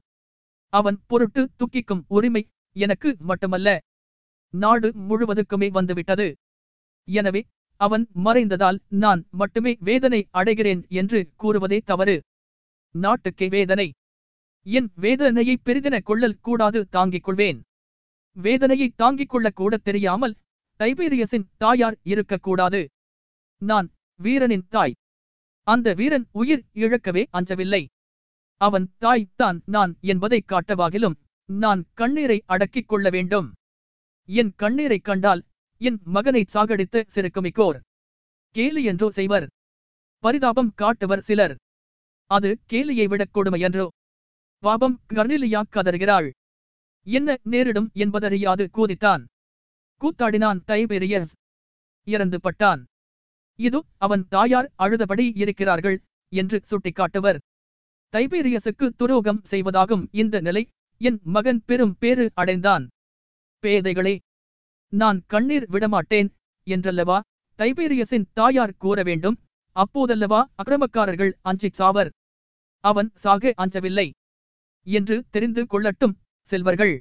அவன் பொருட்டு துக்கிக்கும் உரிமை எனக்கு மட்டுமல்ல. நாடு முழுவதுக்குமே வந்துவிட்டது. எனவே அவன் மறைந்ததால் நான் மட்டுமே வேதனை அடைகிறேன் என்று கூறுவதே தவறு. நாட்டுக்கே வேதனை. என் வேதனையை பெரிதென கொள்ளல் கூடாது தாங்கிக் கொள்வேன். வேதனையை தாங்கிக் கொள்ளக் கூட தெரியாமல் டைபீரியஸின் தாயார் இருக்கக்கூடாது நான் வீரனின் தாய். அந்த வீரன் உயிர் இழக்கவே அஞ்சவில்லை. அவன் தாய் தான் நான் என்பதைக் காட்டவாகிலும் நான் கண்ணீரை அடக்கிக் கொள்ள வேண்டும். என் கண்ணீரைக் கண்டால் என் மகனை சாகடித்து சிறுக்குமிக்கோர். கேலி என்றோ செய்வர். பரிதாபம் காட்டுவர் சிலர். அது கேலியை விடக் கொடுமையன்றோ. பாபம் கர்னிலியா கதறுகிறாள். என்ன நேரிடும் என்பதறியாது கூதித்தான். கூத்தாடினான் தைபெரியஸ் இறந்து பட்டான். இது அவன் தாயார் அழுதபடி இருக்கிறார்கள் என்று சுட்டிக்காட்டுவர். தைபீரியஸுக்கு துரோகம் செய்வதாகும் இந்த நிலை. என் மகன் பெரும் பேறு அடைந்தான். பேதைகளே நான் கண்ணீர் விடமாட்டேன் என்றல்லவா? தைபீரியஸின் தாயார் கூற வேண்டும். அப்போதல்லவா? அக்கிரமக்காரர்கள் அஞ்சி சாவர். அவன் சாக அஞ்சவில்லை என்று தெரிந்து கொள்ளட்டும் செல்வர்கள்.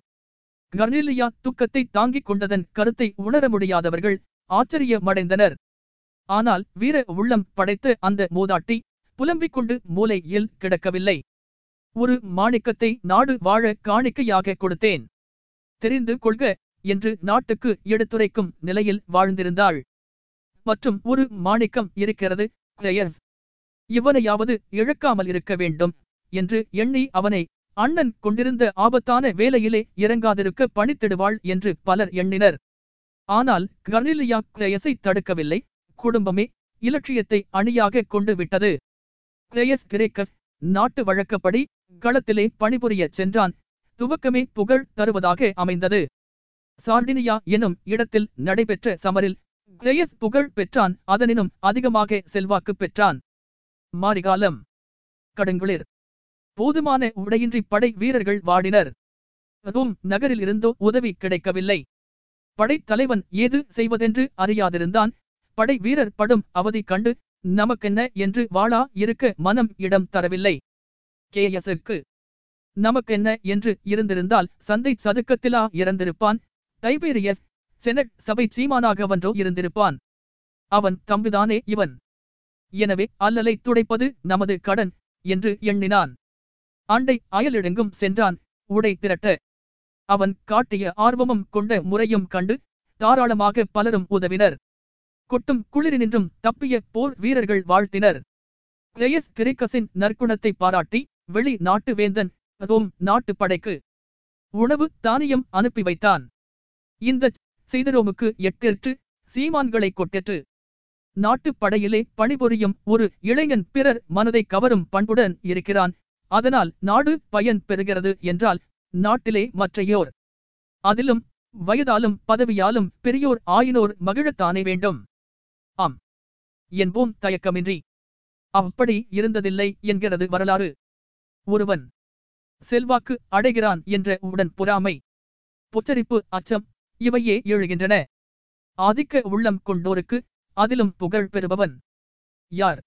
கர்னிலியா துக்கத்தை தாங்கிக் கொண்டதன் கருத்தை உணர முடியாதவர்கள் ஆச்சரியமடைந்தனர். ஆனால் வீர உள்ளம் படைத்த அந்த மூதாட்டி புலம்பிக் கொண்டு மூலையில் கிடக்கவில்லை. ஒரு மாணிக்கத்தை நாடு வாழ காணிக்கையாக கொடுத்தேன். தெரிந்து கொள்க என்று நாட்டுக்கு எடுத்துரைக்கும் நிலையில் வாழ்ந்திருந்தாள். மற்றும் ஒரு மாணிக்கம் இருக்கிறது கிளையர்ஸ் இவனையாவது இழக்காமல் இருக்க வேண்டும் என்று எண்ணி அவனை அண்ணன் கொண்டிருந்த ஆபத்தான வேலையிலே இறங்காதிருக்க பணித்திடுவாள் என்று பலர் எண்ணினர். ஆனால் கர்னிலியா கிளையஸை தடுக்கவில்லை. குடும்பமே இலட்சியத்தை அணியாக கொண்டு விட்டது. கிளேயஸ் கிரேக்கஸ் நாட்டு வழக்கப்படி களத்திலே பணிபுரிய சென்றான். துவக்கமே புகழ் தருவதாக அமைந்தது. சார்டினியா எனும் இடத்தில் நடைபெற்ற சமரில் கிளேயஸ் புகழ் பெற்றான் அதனினும் அதிகமாக செல்வாக்கு பெற்றான். மாரிகாலம் கடுங்குளிர். போதுமான உடையின்றி படை வீரர்கள் வாடினர். அதுவும் நகரில் இருந்தோ உதவி கிடைக்கவில்லை. படைத்தலைவன் ஏது செய்வதென்று அறியாதிருந்தான். படை வீரர் படும் அவதி கண்டு நமக்கென்ன என்று வாளா இருக்க மனம் இடம் தரவில்லை. கேஎஸ்க்கு நமக்கென்ன என்று இருந்திருந்தால் சந்தை சதுக்கத்திலா இறந்திருப்பான். டைபீரியஸ் செனட் சபை சீமானாகவன்றோ இருந்திருப்பான். அவன் தம்பிதானே இவன். எனவே அல்லலை துடைப்பது நமது கடன் என்று எண்ணினான். ஆண்டை அயலிடெங்கும் சென்றான் உடை திரட்ட. அவன் காட்டிய ஆர்வமும் கொண்ட முறையும் கண்டு தாராளமாக பலரும் உதவினர். கொட்டும் குளிரினின்றும் தப்பிய போர் வீரர்கள் வாழ்த்தினர். கிரேயஸ் கிரேக்கஸின் நற்குணத்தை பாராட்டி வெளி நாட்டு வேந்தன் ரோம் நாட்டு படைக்கு உணவு தானியம் அனுப்பி வைத்தான். இந்த செய்தரோமுக்கு எட்டெற்று சீமான்களை கொட்டெற்று நாட்டுப் படையிலே பணிபுரியும் ஒரு இளைஞன் பிறர் மனதை கவரும் பண்புடன் இருக்கிறான். அதனால் நாடு பயன் பெறுகிறது என்றால் நாட்டிலே மற்றையோர். அதிலும் வயதாலும் பதவியாலும் பெரியோர் ஆயினோர் மகிழத்தானே வேண்டும். என்போம் தயக்கமின்றி. அப்படி இருந்ததில்லை என்கிறது வரலாறு. ஒருவன் செல்வாக்கு அடைகிறான் என்ற உடன் பொறாமை பொச்சரிப்பு அச்சம் இவையே எழுகின்றன. ஆதிக்க உள்ளம் கொண்டோருக்கு அதிலும் புகழ் பெறுபவன் யார்?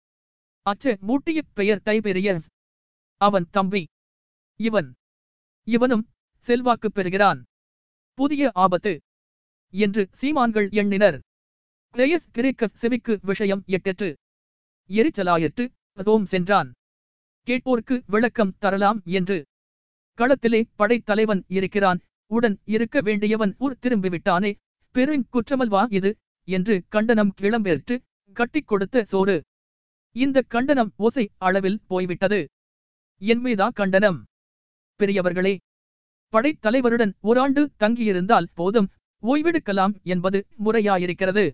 அச்ச மூட்டிய பெயர் டைபெரியஸ் அவன் தம்பி. இவன். இவனும் செல்வாக்கு பெறுகிறான். புதிய ஆபத்து என்று சீமான்கள் எண்ணினர். கிரேயஸ் கிரேக்கஸ் செவிக்கு விஷயம் எட்டெற்று எரிச்சலாயிற்று ரோம் சென்றான். கேட்போர்க்கு விளக்கம் தரலாம் என்று. களத்திலே படைத்தலைவன் இருக்கிறான். உடன் இருக்க வேண்டியவன் ஊர் திரும்பிவிட்டானே. பெருங் குற்றமல்வா இது? என்று கண்டனம் கிளம்பெற்று கட்டிக் கொடுத்த சோறு. இந்த கண்டனம் ஓசை அளவில் போய்விட்டது. என் மீதா கண்டனம். பெரியவர்களே படைத்தலைவருடன் ஓராண்டு தங்கியிருந்தால் போதும். ஓய்வெடுக்கலாம் என்பது முறையாயிருக்கிறது.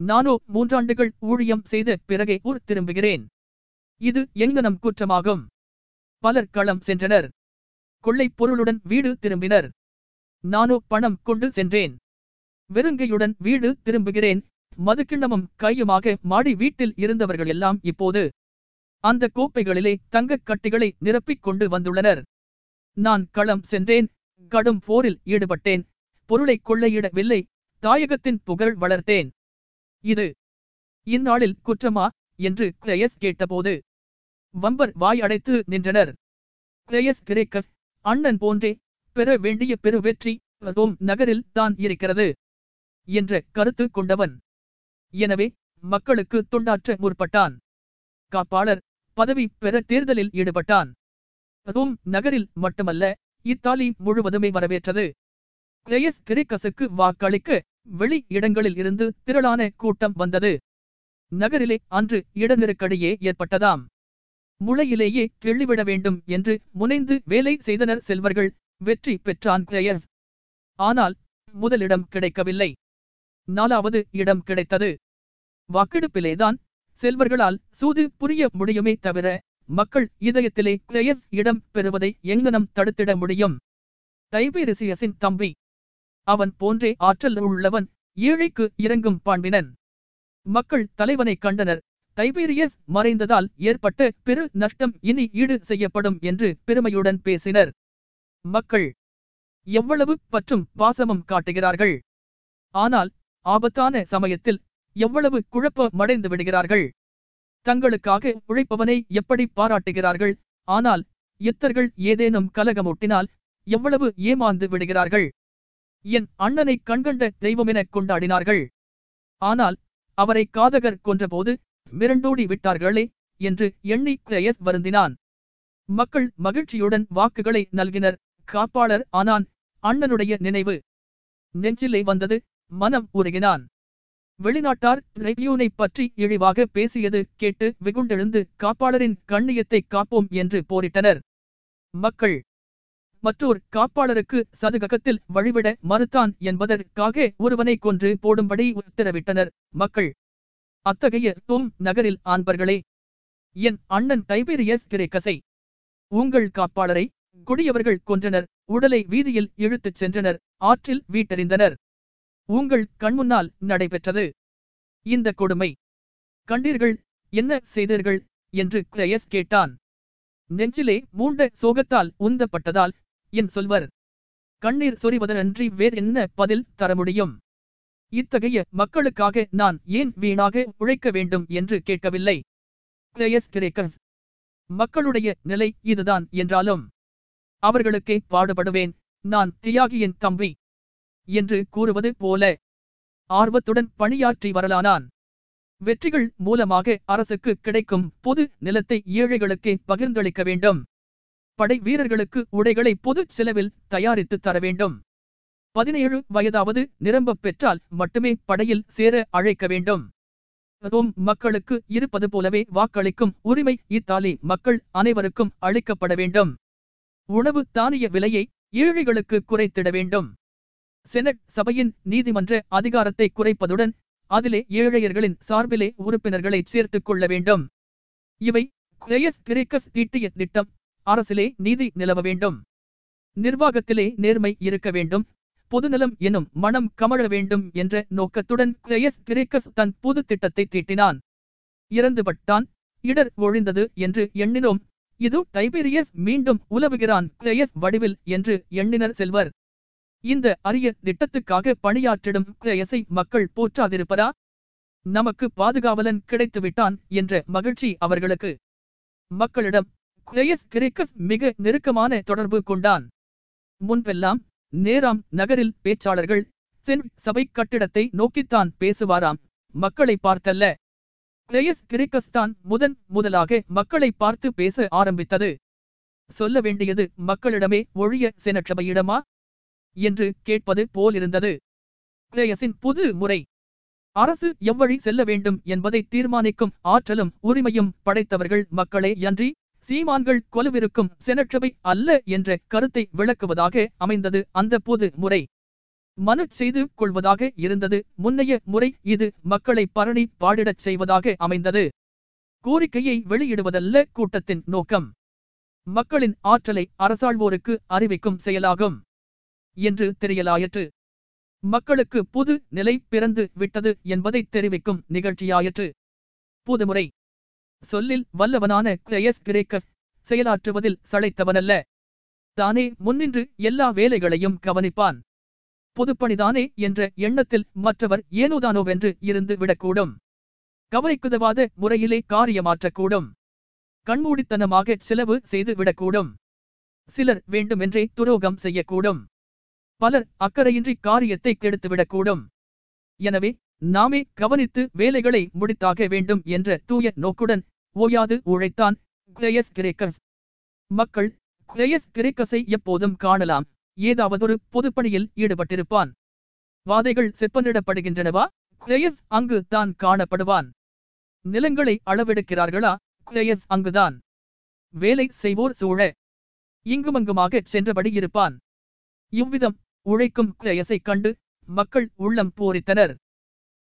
நானோ மூன்றாண்டுகள் ஊழியம் செய்த பிறகே ஊர் திரும்புகிறேன். இது எங்கனம் குற்றமாகும்? பலர் களம் சென்றனர். கொள்ளைப் பொருளுடன் வீடு திரும்பினர். நானோ பணம் கொண்டு சென்றேன். வெறுங்கையுடன் வீடு திரும்புகிறேன். மதுக்கிண்ணமும் கையுமாக மாடி வீட்டில் இருந்தவர்கள் எல்லாம் இப்போது அந்த கோப்பைகளிலே தங்கக் கட்டிகளை நிரப்பிக் கொண்டு வந்துள்ளனர். நான் களம் சென்றேன். கடும் போரில் ஈடுபட்டேன். பொருளை கொள்ளையிடவில்லை. தாயகத்தின் புகழ் வளர்த்தேன். இது இந்நாளில் குற்றமா? என்று கிளேயஸ் கேட்டபோது வம்பர் வாய் அடைத்து நின்றனர். கிளேயஸ் கிரேக்கஸ் அண்ணன் போன்றே பெற வேண்டிய பெரு வெற்றி ரோம் நகரில் தான் இருக்கிறது என்ற கருத்து கொண்டவன். எனவே மக்களுக்கு தொண்டாற்ற முற்பட்டான். காப்பாளர் பதவி பெற தேர்தலில் ஈடுபட்டான். ரோம் நகரில் மட்டுமல்ல இத்தாலி முழுவதுமே வரவேற்றது. கிரேயஸ் கிரேக்கஸுக்கு வாக்களிக்க வெளி இடங்களில் இருந்து திரளான கூட்டம் வந்தது. நகரிலே அன்று இடநெருக்கடியே ஏற்பட்டதாம். முளையிலேயே கிள்ளிவிட வேண்டும் என்று முனைந்து வேலை செய்தனர் செல்வர்கள் வெற்றி பெற்றான் கிரேயஸ் ஆனால் முதலிடம் கிடைக்கவில்லை. நாலாவது இடம் கிடைத்தது. வாக்கெடுப்பிலேதான் செல்வர்களால் சூது புரிய முடியுமே தவிர மக்கள் இதயத்திலே கிரேயஸ் இடம் பெறுவதை எங்கனம் தடுத்திட முடியும்? தைபீரிசியஸின் தம்பி அவன் போன்றே ஆற்றல் உள்ளவன் ஏழைக்கு இறங்கும் பாண்பினன் மக்கள் தலைவனை கண்டனர். தைபீரியஸ் மறைந்ததால் ஏற்பட்ட பெரு நஷ்டம் இனி ஈடு செய்யப்படும் என்று பெருமையுடன் பேசினர். மக்கள் எவ்வளவு பற்றும் பாசமும் காட்டுகிறார்கள். ஆனால் ஆபத்தான சமயத்தில் எவ்வளவு குழப்பமடைந்து விடுகிறார்கள். தங்களுக்காக உழைப்பவனை எப்படி பாராட்டுகிறார்கள். ஆனால் யுத்தர்கள் ஏதேனும் கலகமூட்டினால் எவ்வளவு ஏமாந்து விடுகிறார்கள். என் அண்ணனை கண்கண்ட தெய்வமெனக் கொண்டாடினார்கள். ஆனால் அவரை காதகர் கொன்றபோது மிரண்டோடி விட்டார்களே என்று எண்ணி கிரயஸ் வருந்தினான். மக்கள் மகிழ்ச்சியுடன் வாக்குகளை நல்கினர். காப்பாளர் ஆனான். அண்ணனுடைய நினைவு நெஞ்சிலே வந்தது. மனம் உருகினான். வெளிநாட்டார் ரெவியூனை பற்றி இழிவாக பேசியது கேட்டு வெகுண்டெழுந்து காப்பாளரின் கண்ணியத்தை காப்போம் என்று போரிட்டனர். மக்கள் மற்றோர் காப்பாளருக்கு சதுககத்தில் வழிவிட மறுத்தான் என்பதற்காக ஒருவனை கொன்று போடும்படி உத்தரவிட்டனர். மக்கள் அத்தகைய தோம் நகரில் ஆண்பர்களே என் அண்ணன் டைபீரியஸ் கிரேக்கசை உங்கள் காப்பாளரை கொடியவர்கள் கொன்றனர் உடலை வீதியில் இழுத்துச் சென்றனர் ஆற்றில் வீட்டறிந்தனர். உங்கள் கண்முன்னால் நடைபெற்றது. இந்த கொடுமை கண்டீர்கள் என்ன செய்தீர்கள்? என்று கிரயஸ் கேட்டான். நெஞ்சிலே மூண்ட சோகத்தால் உந்தப்பட்டதால் என் சொல்வர். கண்ணீர் சொறிவதனன்றி வேறு என்ன பதில் தர முடியும்? இத்தகைய மக்களுக்காக நான் ஏன் வீணாக உழைக்க வேண்டும் என்று கேட்கவில்லை? கிரேயஸ் கிரேக்கர்ஸ் மக்களுடைய நிலை இதுதான் என்றாலும் அவர்களுக்கே பாடுபடுவேன் நான் தியாகியின் தம்பி என்று கூறுவது போல ஆர்வத்துடன் பணியாற்றி வரலானான். வெற்றிகள் மூலமாக அரசுக்கு கிடைக்கும் பொது நிலத்தை ஏழைகளுக்கே பகிர்ந்தளிக்க வேண்டும். படை வீரர்களுக்கு உடைகளை பொது செலவில் தயாரித்து தர வேண்டும் பதினேழு வயதாவது நிரம்ப பெற்றால் மட்டுமே படையில் சேர அழைக்க வேண்டும். ரோம் மக்களுக்கு இருப்பது போலவே வாக்களிக்கும் உரிமை இத்தாலி மக்கள் அனைவருக்கும் அளிக்கப்பட வேண்டும். உணவு தானிய விலையை ஏழைகளுக்கு குறைத்திட வேண்டும். செனட் சபையின் நீதிமன்ற அதிகாரத்தை குறைப்பதுடன் அதிலே ஏழையர்களின் சார்பிலே உறுப்பினர்களை சேர்த்துக் கொள்ள வேண்டும். இவை கிரேயஸ் கிரேக்கஸ் தீட்டிய திட்டம் அரசிலே நீதி நிலவ வேண்டும். நிர்வாகத்திலே நேர்மை இருக்க வேண்டும். பொதுநலம் எனும் மனம் கமழ வேண்டும் என்ற நோக்கத்துடன் கிரேயஸ் கிரேக்கஸ் தன் புது திட்டத்தை தீட்டினான். இறந்துபட்டான் இடர் ஒழிந்தது என்று எண்ணினோம். இது டைபீரியஸ் மீண்டும் உலவுகிறான் கிரேயஸ் வடிவில் என்று எண்ணினர் செல்வர். இந்த அரிய திட்டத்துக்காக பணியாற்றிடும் கிரேயஸை மக்கள் போற்றாதிருப்பதா? நமக்கு பாதுகாவலன் கிடைத்துவிட்டான் என்ற மகிழ்ச்சி அவர்களுக்கு. மக்களிடம் குயஸ் கிரேக்கஸ் மிக நெருக்கமான தொடர்பு கொண்டான். முன்பெல்லாம் நேராம் நகரில் பேச்சாளர்கள் சென் சபை கட்டிடத்தை நோக்கித்தான் பேசுவாராம். மக்களை பார்த்தல்ல. கிரேயஸ் கிரேக்கஸ் தான் முதன் முதலாக மக்களை பார்த்து பேச ஆரம்பித்தது. சொல்ல வேண்டியது மக்களிடமே ஒழிய செனட்சபையிடமா என்று கேட்பது போலிருந்தது. கிரேயஸின் புது முறை. அரசு எவ்வழி செல்ல வேண்டும் என்பதை தீர்மானிக்கும் ஆற்றலும் உரிமையும் படைத்தவர்கள் மக்களே அன்றி சீமான்கள் கொலுவிருக்கும் செனற்றவை அல்ல என்ற கருத்தை விளக்குவதாக அமைந்தது அந்த பொது முறை. மனு செய்து கொள்வதாக இருந்தது. முன்னைய முறை இது மக்களை பரணி பாடிடச் செய்வதாக அமைந்தது. கோரிக்கையை வெளியிடுவதல்ல கூட்டத்தின் நோக்கம். மக்களின் ஆற்றலை அரசாள்வோருக்கு அறிவிக்கும் செயலாகும் என்று தெரியலாயிற்று. மக்களுக்கு புது நிலை பிறந்து விட்டது என்பதை தெரிவிக்கும் நிகழ்ச்சியாயிற்று. புதுமுறை சொல்லில் வல்லவனான கிரேயஸ் கிரேக்கஸ் செயலாற்றுவதில் சளைத்தவனல்ல. தானே முன்னின்று எல்லா வேலைகளையும் கவனிப்பான். பொதுப்பணிதானே என்ற எண்ணத்தில் மற்றவர் ஏனோதானோவென்று இருந்து விடக்கூடும். கவலைக்குதவாத முறையிலே காரியமாற்றக்கூடும். கண்மூடித்தனமாக செலவு செய்து விடக்கூடும். சிலர் வேண்டுமென்றே துரோகம் செய்யக்கூடும். பலர் அக்கறையின்றி காரியத்தை கெடுத்துவிடக்கூடும் எனவே நாமே கவனித்து வேலைகளை முடித்தாக வேண்டும் என்ற தூய நோக்குடன் ஓயாது உழைத்தான் கிரேயஸ் கிரேக்கர்ஸ். மக்கள் கிரேயஸ் கிரேக்கஸை எப்போதும் காணலாம். ஏதாவதொரு பொதுப்பணியில் ஈடுபட்டிருப்பான். வாதைகள் செப்பனிடப்படுகின்றனவா? கிரேயஸ் அங்கு தான் காணப்படுவான். நிலங்களை அளவெடுக்கிறார்களா? கிரேயஸ் அங்குதான். வேலை செய்வோர் சூழ இங்குமங்குமாக சென்றபடி இருப்பான். இவ்விதம் உழைக்கும் கிரேயஸை கண்டு மக்கள் உள்ளம் பூரித்தனர்.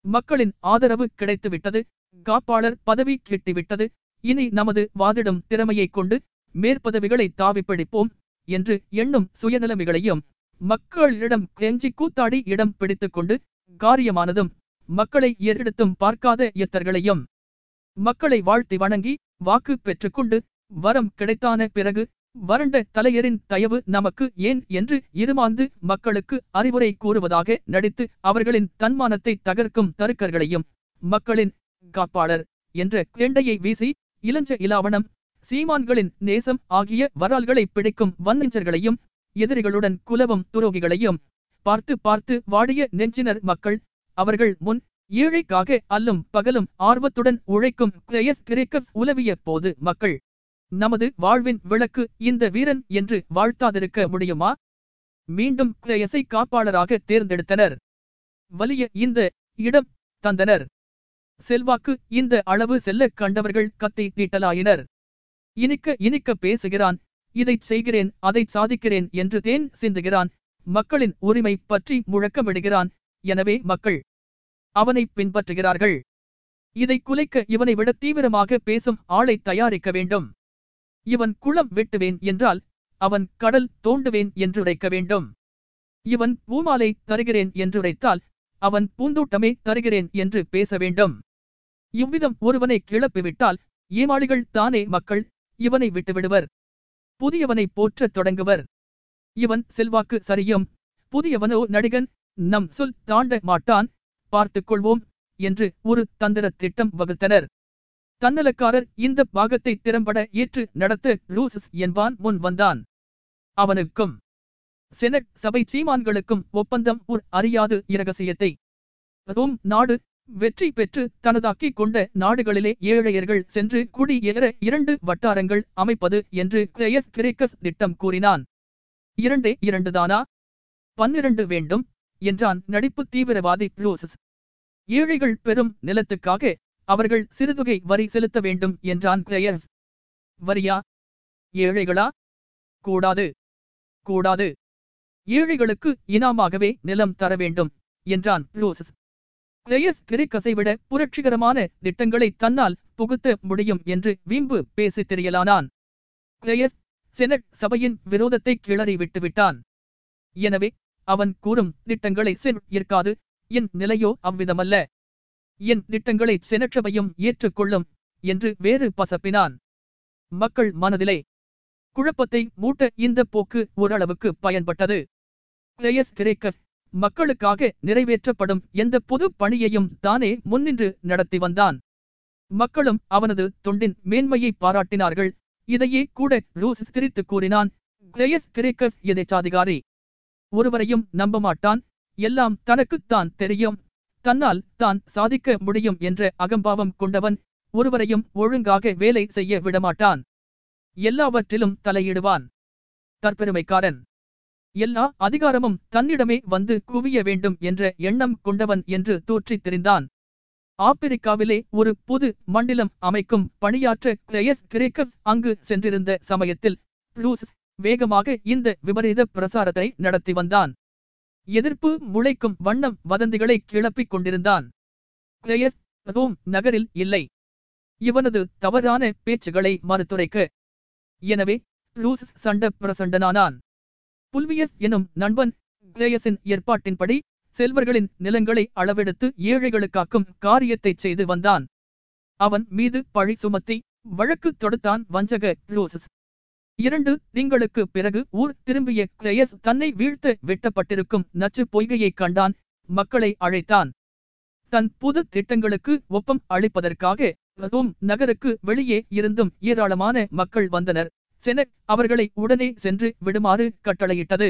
மக்களின் ஆதரவு கிடைத்துவிட்டது காப்பாளர் பதவி கிட்டிவிட்டது. இனி நமது வாதிடும் திறமையைக் கொண்டு மேற்பதவிகளை தாவிப்பிடிப்போம் என்று எண்ணும் சுயநிலைமைகளையும் மக்களிடம் கெஞ்சி கூத்தாடி இடம் பிடித்துக் கொண்டு காரியமானதும் மக்களை ஏறெடுத்தும் பார்க்காத எத்தர்களையும் மக்களை வாழ்த்தி வணங்கி வாக்கு பெற்றுக்கொண்டு வரம் கிடைத்தான பிறகு வறண்ட தலையரின் தயவு நமக்கு ஏன் என்று இருமாந்து மக்களுக்கு அறிவுரை கூறுவதாக நடித்து அவர்களின் தன்மானத்தை தகர்க்கும் தருக்கர்களையும் மக்களின் காப்பாளர் என்ற கேண்டையை வீசி இளஞ்ச இலாவணம் சீமான்களின் நேசம் ஆகிய வரால்களை பிடிக்கும் வன்னெஞ்சர்களையும் எதிரிகளுடன் குலவும் துரோகிகளையும் பார்த்து பார்த்து வாடிய நெஞ்சினர் மக்கள் அவர்கள் முன் ஏழைக்காக அல்லும் பகலும் ஆர்வத்துடன் உழைக்கும் கிரேயஸ் கிரேக்கஸ் உலவிய போது மக்கள் நமது வாழ்வின் விளக்கு இந்த வீரன் என்று வாழ்த்தாதிருக்க முடியுமா? மீண்டும் கிரேயஸை காப்பாளராக தேர்ந்தெடுத்தனர். வலிய இந்த இடம் தந்தனர். செல்வாக்கு இந்த அளவு செல்ல கண்டவர்கள் கத்தை தீட்டலாயினர். இனிக்க இனிக்க பேசுகிறான். இதைச் செய்கிறேன் அதைச் சாதிக்கிறேன் என்று தேன் சிந்துகிறான். மக்களின் உரிமை பற்றி முழக்கமிடுகிறான். எனவே மக்கள் அவனை பின்பற்றுகிறார்கள். இதை குலைக்க இவனை விட தீவிரமாக பேசும் ஆளை தயாரிக்க வேண்டும். இவன் குளம் வெட்டுவேன் என்றால் அவன் கடல் தோண்டுவேன் என்று உரைக்க வேண்டும். இவன் பூமாலை தருகிறேன் என்று உரைத்தால் அவன் பூந்தோட்டமே தருகிறேன் என்று பேச வேண்டும். இவ்விதம் ஒருவனை கிளப்பிவிட்டால் ஏமாளிகள் தானே மக்கள் இவனை விட்டுவிடுவர். புதியவனை போற்றத் தொடங்குவர். இவன் செல்வாக்கு சரியும். புதியவனோ நடிகன் நம் சொல் தாண்ட மாட்டான். பார்த்துக் கொள்வோம் என்று ஒரு தந்திர திட்டம் வகுத்தனர். தன்னலக்காரர் இந்த பாகத்தை திறம்பட ஏற்று நடத்த லூசஸ் என்பான் முன் வந்தான். அவனுக்கும் செனட் சபை சீமான்களுக்கும் ஒப்பந்தம் ஒரு அறியாது இரகசியத்தை. ரோம் நாடு வெற்றி பெற்று தனதாக்கிக் கொண்ட நாடுகளிலே ஏழையர்கள் சென்று குடியேற இரண்டு வட்டாரங்கள் அமைப்பது என்று கிரேயஸ் கிரேக்கஸ் திட்டம் கூறினான். இரண்டே இரண்டுதானா பன்னிரண்டு வேண்டும் என்றான் நடிப்பு தீவிரவாதி லூசஸ். ஏழைகள் பெரும் நிலத்துக்காக அவர்கள் சிறுதொகை வரி செலுத்த வேண்டும் என்றான் கிரேயஸ் வரியா? ஏழைகளா? கூடாது. கூடாது. ஏழைகளுக்கு இனாமாகவே நிலம் தர வேண்டும் என்றான் லூசஸ் கிரேயஸ் கிரிக்கஸை விட புரட்சிகரமான திட்டங்களை தன்னால் புகுத்த முடியும் என்று வீம்பு பேசி தெரியலானான். கிரேயஸ் செனட் சபையின் விரோதத்தை கிளறி விட்டுவிட்டான். எனவே அவன் கூறும் திட்டங்களை சென் இருக்காது என் நிலையோ அவ்விதமல்ல. என் திட்டங்களை செனற்றவையும் ஏற்றுக்கொள்ளும் என்று வேறு பசப்பினான். மக்கள் மனதிலே குழப்பத்தை மூட்ட இந்த போக்கு ஓரளவுக்கு பயன்பட்டது. கிரேயஸ் கிரேக்கஸ் மக்களுக்காக நிறைவேற்றப்படும் எந்த பொது பணியையும் தானே முன்னின்று நடத்தி வந்தான். மக்களும் அவனது தொண்டின் மேன்மையை பாராட்டினார்கள். இதையே கூட ரூஸ் திரித்து கூறினான். கிரேயஸ் கிரேக்கஸ் எதேச்சாதிகாரி. ஒருவரையும் நம்ப மாட்டான். எல்லாம் தனக்குத்தான் தெரியும். தன்னால் தான் சாதிக்க முடியும் என்ற அகம்பாவம் கொண்டவன் ஒருவரையும் ஒழுங்காக வேலை செய்ய விடமாட்டான். எல்லாவற்றிலும் தலையிடுவான். தற்பெருமைக்காரன். எல்லா அதிகாரமும் தன்னிடமே வந்து குவிய வேண்டும் என்ற எண்ணம் கொண்டவன் என்று தோற்றித் தெரிந்தான். ஆப்பிரிக்காவிலே ஒரு புது மண்டலம் அமைக்கும் பணியாற்ற கிரேயஸ் கிரேக்கஸ் அங்கு சென்றிருந்த சமயத்தில் ப்ளூஸ் வேகமாக இந்த விபரீத பிரசாரத்தை நடத்தி வந்தான். எதிர்ப்பு முளைக்கும் வண்ணம் வதந்திகளை கிளப்பிக் கொண்டிருந்தான். கிரேயஸ் ரோம் நகரில் இல்லை. இவனது தவறான பேச்சுகளை மறுத்துரைக்க. எனவே ப்ளூஸ் சண்ட பிரசண்டனானான். புல்வியஸ் எனும் நண்பன் கிரேயஸின் ஏற்பாட்டின்படி செல்வர்களின் நிலங்களை அளவெடுத்து ஏழைகளுக்காக்கும் காரியத்தைச் செய்து வந்தான். அவன் மீது பழி சுமத்தி வழக்கு தொடுத்தான் வஞ்சக ரூசஸ் இரண்டு திங்களுக்கு பிறகு ஊர் திரும்பிய கிரேயஸ் தன்னை வீழ்த்து வெட்டப்பட்டிருக்கும் நச்சு பொய்கையைக் கண்டான் மக்களை அழைத்தான். தன் புது திட்டங்களுக்கு ஒப்பம் அளிப்பதற்காக ரோம் நகருக்கு வெளியே இருந்தும் ஏராளமான மக்கள் வந்தனர். செனக் அவர்களை உடனே சென்று விடுமாறு கட்டளையிட்டது.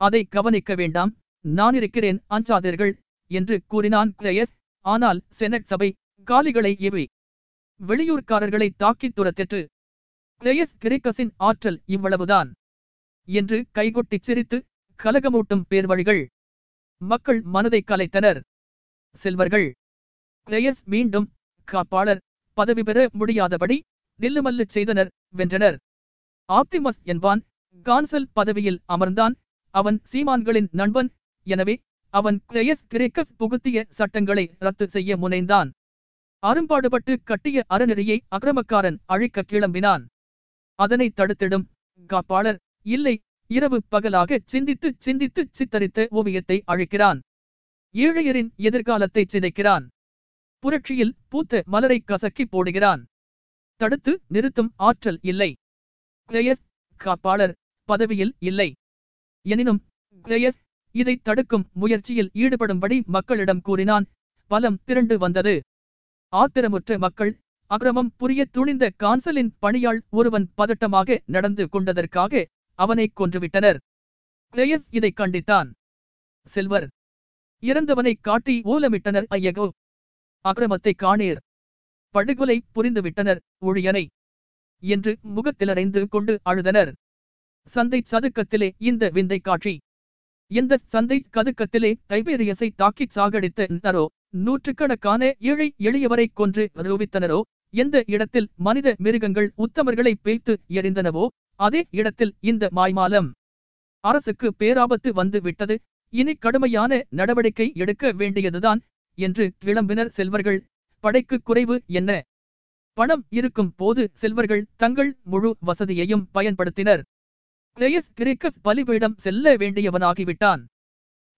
அதை கவனிக்க வேண்டாம் நான் இருக்கிறேன் அஞ்சாதீர்கள் என்று கூறினான் கிரேயஸ். ஆனால் செனட் சபை காலிகளை இவை வெளியூர்காரர்களை தாக்கித் துரத்திற்று. கிரேயஸ் கிரேக்கஸின் ஆற்றல் இவ்வளவுதான் என்று கைகொட்டிச் சிரித்து கலகமூட்டும் பேர்வழிகள். மக்கள் மனதை கலைத்தனர். செல்வர்கள். கிரேயஸ் மீண்டும் காப்பாளர் பதவி பெற முடியாதபடி நில்லுமல்லு செய்தனர் வென்றனர். ஆப்டிமஸ் என்பான் கான்சல் பதவியில் அமர்ந்தான். அவன் சீமான்களின் நண்பன். எனவே அவன் கிரேயஸ் கிரேக்கஸ் புகுத்திய சட்டங்களை ரத்து செய்ய முனைந்தான். அரும்பாடுபட்டு கட்டிய அறநெறியை அக்கிரமக்காரன் அழிக்க கிளம்பினான். அதனை தடுத்திடும். காப்பாளர் இல்லை இரவு பகலாக சிந்தித்து சிந்தித்து சித்தரித்த ஓவியத்தை அழைக்கிறான். ஏழையரின் எதிர்காலத்தை சிதைக்கிறான். புரட்சியில் பூத்த மலரை கசக்கி போடுகிறான். தடுத்து நிறுத்தும் ஆற்றல் இல்லை. கிரேயஸ் காப்பாளர் பதவியில் இல்லை. எனினும் கிரேயஸ் இதை தடுக்கும் முயற்சியில் ஈடுபடும்படி மக்களிடம் கூறினான். பலம் திரண்டு வந்தது. ஆத்திரமுற்ற மக்கள் அக்கிரமம் புரிய துணிந்த கான்சலின் பணியாள் ஒருவன் பதட்டமாக நடந்து கொண்டதற்காக அவனை கொன்றுவிட்டனர். கிரேயஸ் இதை கண்டித்தான். செல்வர் இறந்தவனை காட்டி ஓலமிட்டனர் ஐயகோ. அக்கிரமத்தை காணீர். படுகொலை புரிந்துவிட்டனர் ஊழியனை என்று முகத்திலறைந்து கொண்டு அழுதனர். சந்தை சதுக்கத்திலே இந்த விந்தை காட்சி. இந்த சந்தை கதுக்கத்திலே தைபேரியஸை தாக்கிச் சாகடித்த நரோ நூற்றுக்கணக்கான ஏழை எளியவரை கொன்று ரூபித்தனரோ? எந்த இடத்தில் மனித மிருகங்கள் உத்தமர்களை பேய்த்து எறிந்தனவோ அதே இடத்தில் இந்த மாய்மாலம் அரசுக்கு பேராபத்து வந்து விட்டது. இனி கடுமையான நடவடிக்கை எடுக்க வேண்டியதுதான் என்று கிளம்பினர் செல்வர்கள். படைக்கு குறைவு என்ன? பணம் இருக்கும் போது செல்வர்கள் தங்கள் முழு வசதியையும் பயன்படுத்தினர். கிரேயஸ் கிரேக்கஸ் பலிபீடம் செல்ல வேண்டியவனாகிவிட்டான்.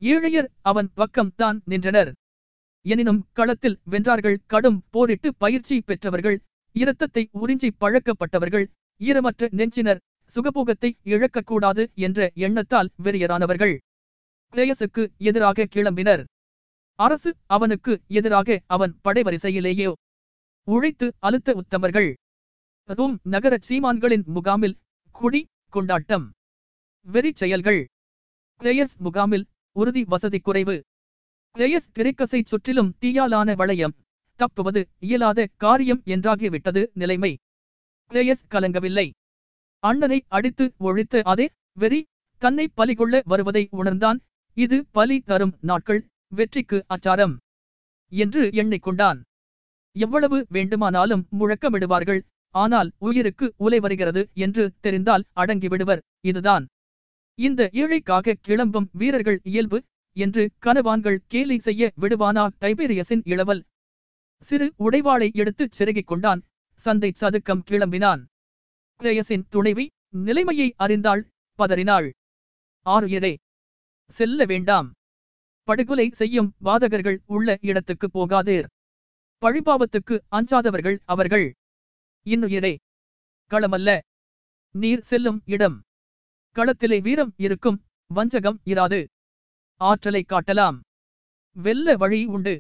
ஏழையர் அவன் பக்கம் தான் நின்றனர். எனினும் களத்தில் வென்றார்கள். கடும் போரிட்டு பயிற்சி பெற்றவர்கள் இரத்தத்தை உறிஞ்சி பழக்கப்பட்டவர்கள் ஈரமற்ற நெஞ்சினர் சுகபோகத்தை இழக்கக்கூடாது என்ற எண்ணத்தால் வெறியரானவர்கள். கிளேயசுக்கு எதிராக கிளம்பினர். அரசு அவனுக்கு எதிராக அவன் படைவரிசையிலேயே உழைத்து அழுத்த உத்தமர்கள். அதுவும் நகர சீமான்களின் முகாமில் குடி கொண்டாட்டம். வெறி செயல்கள் கிரேயஸ் முகாமில் உறுதி வசதி குறைவு. கிளேயஸ் கிரேக்கஸை சுற்றிலும் தீயாலான வளையம். தப்புவது இயலாத காரியம் என்றாகிவிட்டது நிலைமை. கிளேயஸ் கலங்கவில்லை. அண்ணனை அடித்து ஒழித்த அதே வெறி தன்னை பலிகொள்ள வருவதை உணர்ந்தான். இது பலி தரும் நாட்கள் வெற்றிக்கு அச்சாரம் என்று எண்ணிக்கொண்டான். எவ்வளவு வேண்டுமானாலும் முழக்கமிடுவார்கள். ஆனால் உயிருக்கு உலை வருகிறது என்று தெரிந்தால் அடங்கிவிடுவர். இதுதான். இந்த ஏழைக்காக கிளம்பும் வீரர்கள் இயல்பு என்று கனவான்கள் கேலி செய்ய விடுவானா டைபேரியஸின் இளவல். சிறு உடைவாளை எடுத்துச் செருகிக் கொண்டான். சந்தை சதுக்கம் கிளம்பினான். கிரேயஸின் துணைவி நிலைமையை அறிந்தாள். பதறினாள். ஆறுயரே செல்ல வேண்டாம். படுகொலை செய்யும் வாதகர்கள் உள்ள இடத்துக்கு போகாதீர். பழிபாவத்துக்கு அஞ்சாதவர்கள் அவர்கள். இன்னுயிரே களமல்ல. நீர் செல்லும் இடம். களத்திலே வீரம் இருக்கும் வஞ்சகம் இராது. ஆற்றலை காட்டலாம். வெல்ல வழி உண்டு.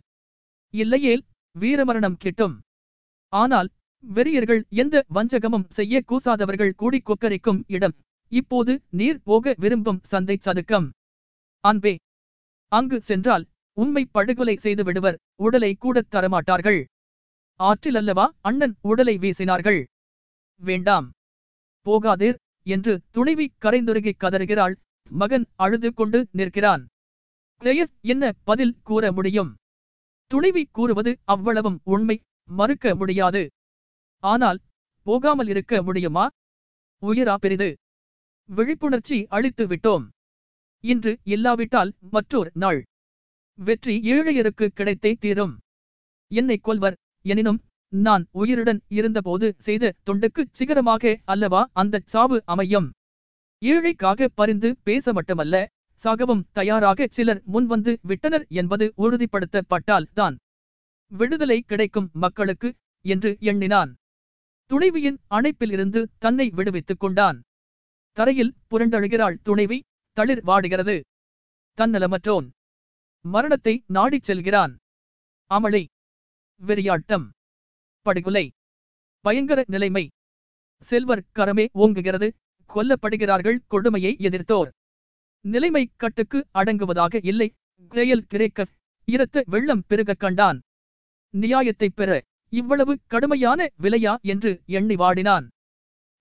இல்லையேல் வீரமரணம் கிட்டும். ஆனால் வெறியர்கள் எந்த வஞ்சகமும் செய்ய கூசாதவர்கள் கூடி கொக்கரிக்கும் இடம். இப்போது நீர் போக விரும்பும் சந்தை சதுக்கம். அன்பே அங்கு சென்றால் உண்மை படுகொலை செய்து விடுவர் உடலை கூடத் தரமாட்டார்கள். ஆற்றில் அல்லவா அண்ணன் உடலை வீசினார்கள்? வேண்டாம். போகாதீர் என்று துணைவி கரைந்துருகி கதறுகிறாள் மகன் அழுது கொண்டு நிற்கிறான். கிளேயஸ் என்ன பதில் கூற முடியும்? துணைவி கூறுவது அவ்வளவும் உண்மை மறுக்க முடியாது. ஆனால் போகாமல் இருக்க முடியுமா? உயிரா பெரிது. விழிப்புணர்ச்சி அளித்து விட்டோம். இன்று இல்லாவிட்டால் மற்றொரு நாள். வெற்றி ஏழையருக்கு கிடைத்தே தீரும். என்னை கொல்வர் எனினும் நான் உயிருடன் இருந்தபோது செய்த தொண்டுக்கு சிகரமாக அல்லவா அந்தச் சாவு அமையும்? ஏழைக்காக பரிந்து பேச மட்டுமல்ல சாகவும் தயாராக சிலர் முன்வந்து விட்டனர் என்பது உறுதிப்படுத்தப்பட்டால் தான் விடுதலை கிடைக்கும் மக்களுக்கு என்று எண்ணினான். துணைவியின் அணைப்பிலிருந்து தன்னை விடுவித்துக் கொண்டான். தரையில் புரண்டழுகிறாள் துணைவி தளிர் வாடுகிறது. தன்னலமற்றோன். மரணத்தை நாடிச் செல்கிறான். அமளி வெறியாட்டம் படுகொலை பயங்கர நிலைமை. செல்வர் கரமே ஓங்குகிறது. கொல்லப்படுகிறார்கள் கொடுமையை எதிர்த்தோர். நிலைமை கட்டுக்கு அடங்குவதாக இல்லை. கிரேயல் கிரேக்கஸ் இரத்த வெள்ளம் பெருக கண்டான். நியாயத்தைப் பெற இவ்வளவு கடுமையான விலையா என்று எண்ணி வாடினான்.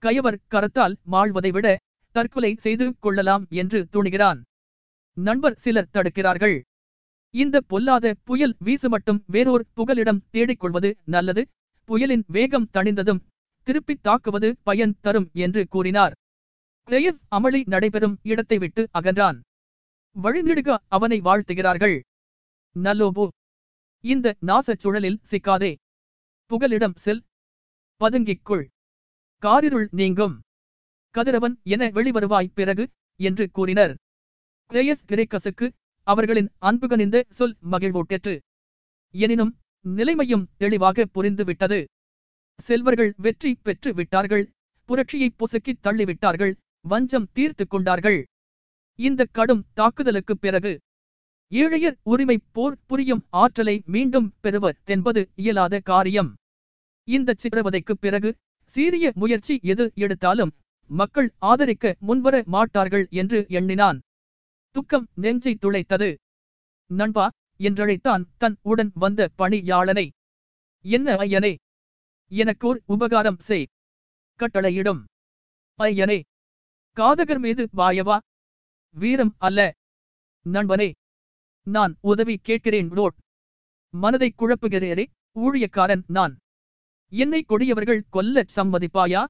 கயவர் கரத்தால் மாழ்வதை விட தற்கொலை செய்து கொள்ளலாம் என்று துணிகிறான். நண்பர் சிலர் தடுக்கிறார்கள். இந்த பொல்லாத புயல் வீசு மட்டும் வேறோர் புகலிடம் தேடிக்கொள்வது நல்லது. புயலின் வேகம் தணிந்ததும் திருப்பித் தாக்குவது பயன் தரும் என்று கூறினார். கிரேயஸ் அமளி நடைபெறும் இடத்தை விட்டு அகன்றான். வழிநெடுக அவனை வாழ்த்துகிறார்கள். நல்லோபு. இந்த நாசச் சுழலில் சிக்காதே. புகலிடம் செல். பதுங்கிக் கொள் காரிருள் நீங்கும். கதிரவன் என வெளிவருவாய் பிறகு என்று கூறினர். கிரேயஸ் கிரேக்கஸுக்கு அவர்களின் அன்புகனிந்த சொல் மகிழ்வூட்டற்று. எனினும் நிலைமையும் தெளிவாக புரிந்து விட்டது. செல்வர்கள் வெற்றி பெற்று விட்டார்கள். புரட்சியை பொசுக்கித் தள்ளிவிட்டார்கள். வஞ்சம் தீர்த்து கொண்டார்கள். இந்த கடும் தாக்குதலுக்குப் பிறகு ஏழையர் உரிமை போர் புரியும் ஆற்றலை மீண்டும் பெறுவர் என்பது இயலாத காரியம். இந்த சித்திரவதைக்குப் பிறகு சீரிய முயற்சி எது எடுத்தாலும் மக்கள் ஆதரிக்க முன்வர மாட்டார்கள் என்று எண்ணினான். துக்கம் நெஞ்சை துளைத்தது. நண்பா என்றழைத்தான் தன் உடன் வந்த பணியாளனை. என்ன ஐயனே? எனக்கோர் உபகாரம் செய். கட்டளையிடும். ஐயனே காதகர் மீது வாயவா வீரம் அல்ல. நண்பனே நான் உதவி கேட்கிறேன் ரோட். மனதை குழப்புகிறேரே ஊழியக்காரன் நான். என்னை கொடியவர்கள் கொல்ல சம்மதிப்பாயா?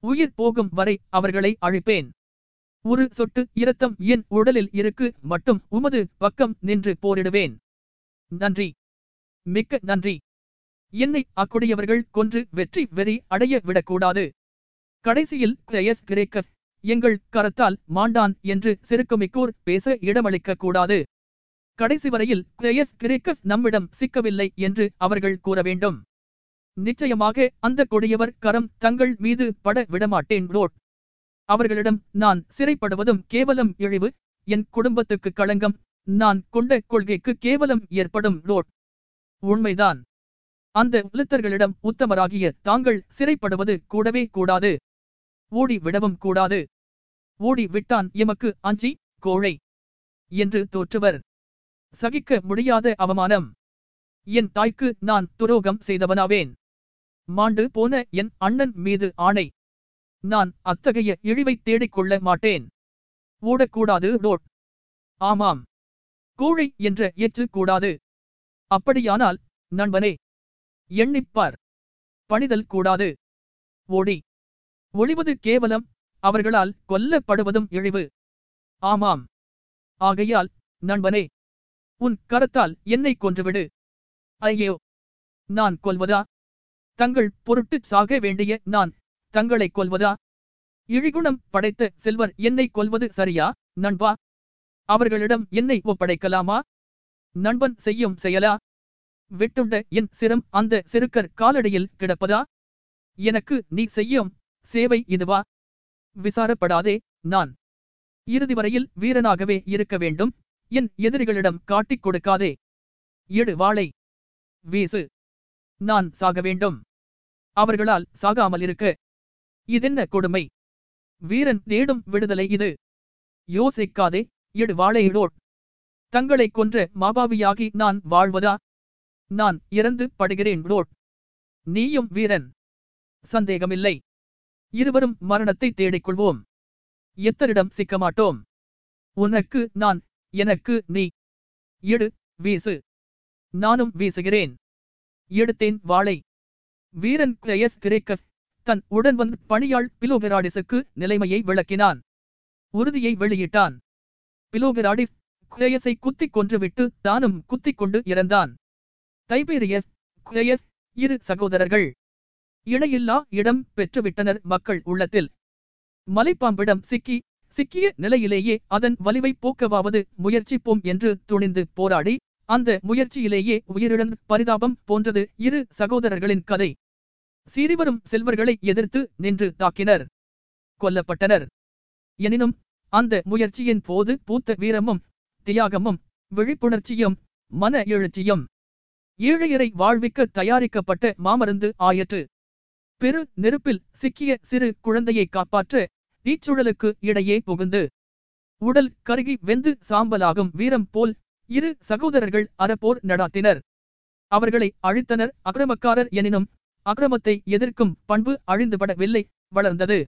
உயிர் போகும் வரை அவர்களை அழிப்பேன். ஒரு சொட்டு இரத்தம் என் உடலில் இருக்கு மட்டும் உமது பக்கம் நின்று போரிடுவேன். நன்றி. மிக்க நன்றி. என்னை அக்கொடியவர்கள் கொன்று வெற்றி வெறி அடைய விடக்கூடாது. கடைசியில் கிரேயஸ் கிரேக்கஸ் எங்கள் கரத்தால் மாண்டான் என்று சிறுக்குமிக்கூர் பேச இடமளிக்க கூடாது கடைசி வரையில் கிரேயஸ் கிரேக்கஸ் நம்மிடம் சிக்கவில்லை என்று அவர்கள் கூற வேண்டும். நிச்சயமாக அந்த கொடியவர் கரம் தங்கள் மீது பட விடமாட்டேன் ரோட் அவர்களிடம் நான் சிறைப்படுவதும் கேவலம் இழிவு. என் குடும்பத்துக்கு களங்கம். நான் கொண்ட கொள்கைக்கு கேவலம் ஏற்படும் ரோட் உண்மைதான். அந்த உளுத்தர்களிடம் உத்தமராகிய தாங்கள் சிறைப்படுவது கூடவே கூடாது. ஓடி விடவும் கூடாது. ஓடி விட்டான் எமக்கு அஞ்சி கோழை என்று தோற்றுவர். சகிக்க முடியாத அவமானம். என் தாய்க்கு நான் துரோகம் செய்தவனாவேன். மாண்டு போன என் அண்ணன் மீது ஆணை. நான் அத்தகைய இழிவை தேடிக் கொள்ள மாட்டேன். ஓடக்கூடாது டோட். ஆமாம். கோழை என்ற ஏற்று கூடாது அப்படியானால் நண்பனே எண்ணிப்பார். பணிதல் கூடாது. ஓடி. ஒளிவது கேவலம் அவர்களால் கொல்லப்படுவதும் இழிவு. ஆமாம். ஆகையால் நண்பனே உன் கரத்தால் என்னை கொன்றுவிடு. ஐயோ நான் கொல்வதா? தங்கள் பொருட்டு சாக வேண்டிய நான் தங்களை கொல்வதா? இழிகுணம் படைத்த செல்வர் என்னை கொல்வது சரியா நண்பா? அவர்களிடம் என்னை ஒப்படைக்கலாமா? நண்பன் செய்யும் செயலா? வெட்டுண்ட என் சிரம் அந்த சிறுக்கர் காலடியில் கிடப்பதா? எனக்கு நீ செய்யும் சேவை இதுவா? விசாரப்படாதே நான். இறுதி வரையில் வீரனாகவே இருக்க வேண்டும். என் எதிரிகளிடம் காட்டிக் கொடுக்காதே. எடு வாளை. வீசு. நான் சாக வேண்டும். அவர்களால் சாகாமல் இருக்க. இதென்ன கொடுமை? வீரன் தேடும் விடுதலை இது. யோசிக்காதே எடு வாழையிடோட் தங்களை கொன்ற மாபாவியாகி நான் வாழ்வதா? நான் இறந்து படுகிறேன் ரோட் நீயும் வீரன். சந்தேகமில்லை. இருவரும் மரணத்தை தேடிக் கொள்வோம் எத்தரிடம் சிக்க மாட்டோம் உனக்கு நான் எனக்கு நீ. எடு வீசு. நானும் வீசுகிறேன். எடுத்தேன் வாளை. வீரன் கிளையஸ் கிரேக்கஸ் தன் உடன் வந்த பணியாள் பிலோகராடிஸுக்கு நிலைமையை விளக்கினான். உறுதியை வெளியிட்டான். பிலோகராடிஸ் கிளையஸை குத்திக் கொன்றுவிட்டு தானும் குத்திக் கொண்டு இறந்தான். தைபேரியஸ் கிளையஸ் இரு சகோதரர்கள். இணையில்லா இடம் பெற்றுவிட்டனர் மக்கள் உள்ளத்தில். மலைப்பாம்பிடம் சிக்கி சிக்கிய நிலையிலேயே அதன் வலிவை போக்கவாவது முயற்சிப்போம் என்று துணிந்து போராடி அந்த முயற்சியிலேயே உயிரிழந்த பரிதாபம் போன்றது இரு சகோதரர்களின் கதை. சீறிவரும் செல்வர்களை எதிர்த்து நின்று தாக்கினர். கொல்லப்பட்டனர். எனினும் அந்த முயற்சியின் போது பூத்த வீரமும் தியாகமும் விழிப்புணர்ச்சியும் மன எழுச்சியும் ஏழையரை வாழ்விக்க தயாரிக்கப்பட்ட மாமருந்து ஆயிற்று. பெரு நெருப்பில் சிக்கிய சிறு குழந்தையை காப்பாற்ற தீச்சுழலுக்கு இடையே புகுந்து உடல் கருகி வெந்து சாம்பலாகும் வீரம் போல் இரு சகோதரர்கள் அறப்போர் நடாத்தினர். அவர்களை அழித்தனர். அக்கிரமக்காரர் எனினும் அக்கிரமத்தை எதிர்க்கும் பண்பு அழிந்துபடவில்லை வளர்ந்தது.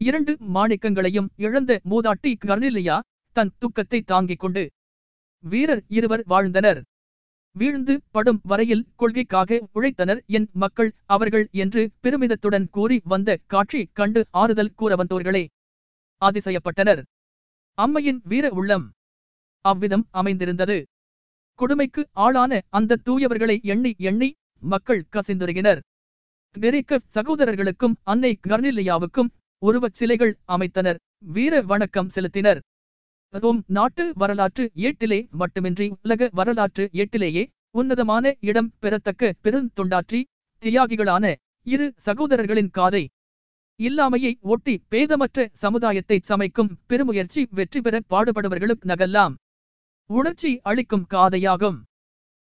இரண்டு மாணிக்கங்களையும் இழந்த மூதாட்டி கர்னிலியா தன் துக்கத்தை தாங்கிக் கொண்டு வீரர் இருவர் வாழ்ந்தனர். வீழ்ந்து படும் வரையில் கொள்கைக்காக உழைத்தனர் என் மக்கள் அவர்கள் என்று பெருமிதத்துடன் கூறி வந்த காட்சி கண்டு ஆறுதல் கூற வந்தோர்களே. அதிசயப்பட்டனர். அம்மையின் வீர உள்ளம். அவ்விதம் அமைந்திருந்தது. கொடுமைக்கு ஆளான அந்த தூயவர்களை எண்ணி எண்ணி மக்கள் கசிந்துருகினர். கிரேக்க சகோதரர்களுக்கும் அன்னை கர்னிலியாவுக்கும் உருவச் சிலைகள் அமைத்தனர். வீர வணக்கம் செலுத்தினர். அதுவும் நாட்டு வரலாற்று ஏட்டிலே மட்டுமின்றி உலக வரலாற்று ஏட்டிலேயே உன்னதமான இடம் பெறத்தக்க பெருந்தொண்டாற்றி தியாகிகளான இரு சகோதரர்களின் காதை. இல்லாமையை ஒட்டி பேதமற்ற சமுதாயத்தை சமைக்கும் பெருமுயற்சி வெற்றி பெற பாடுபடுவர்களும் நகல்லாம். உணர்ச்சி அளிக்கும் காதையாகும்.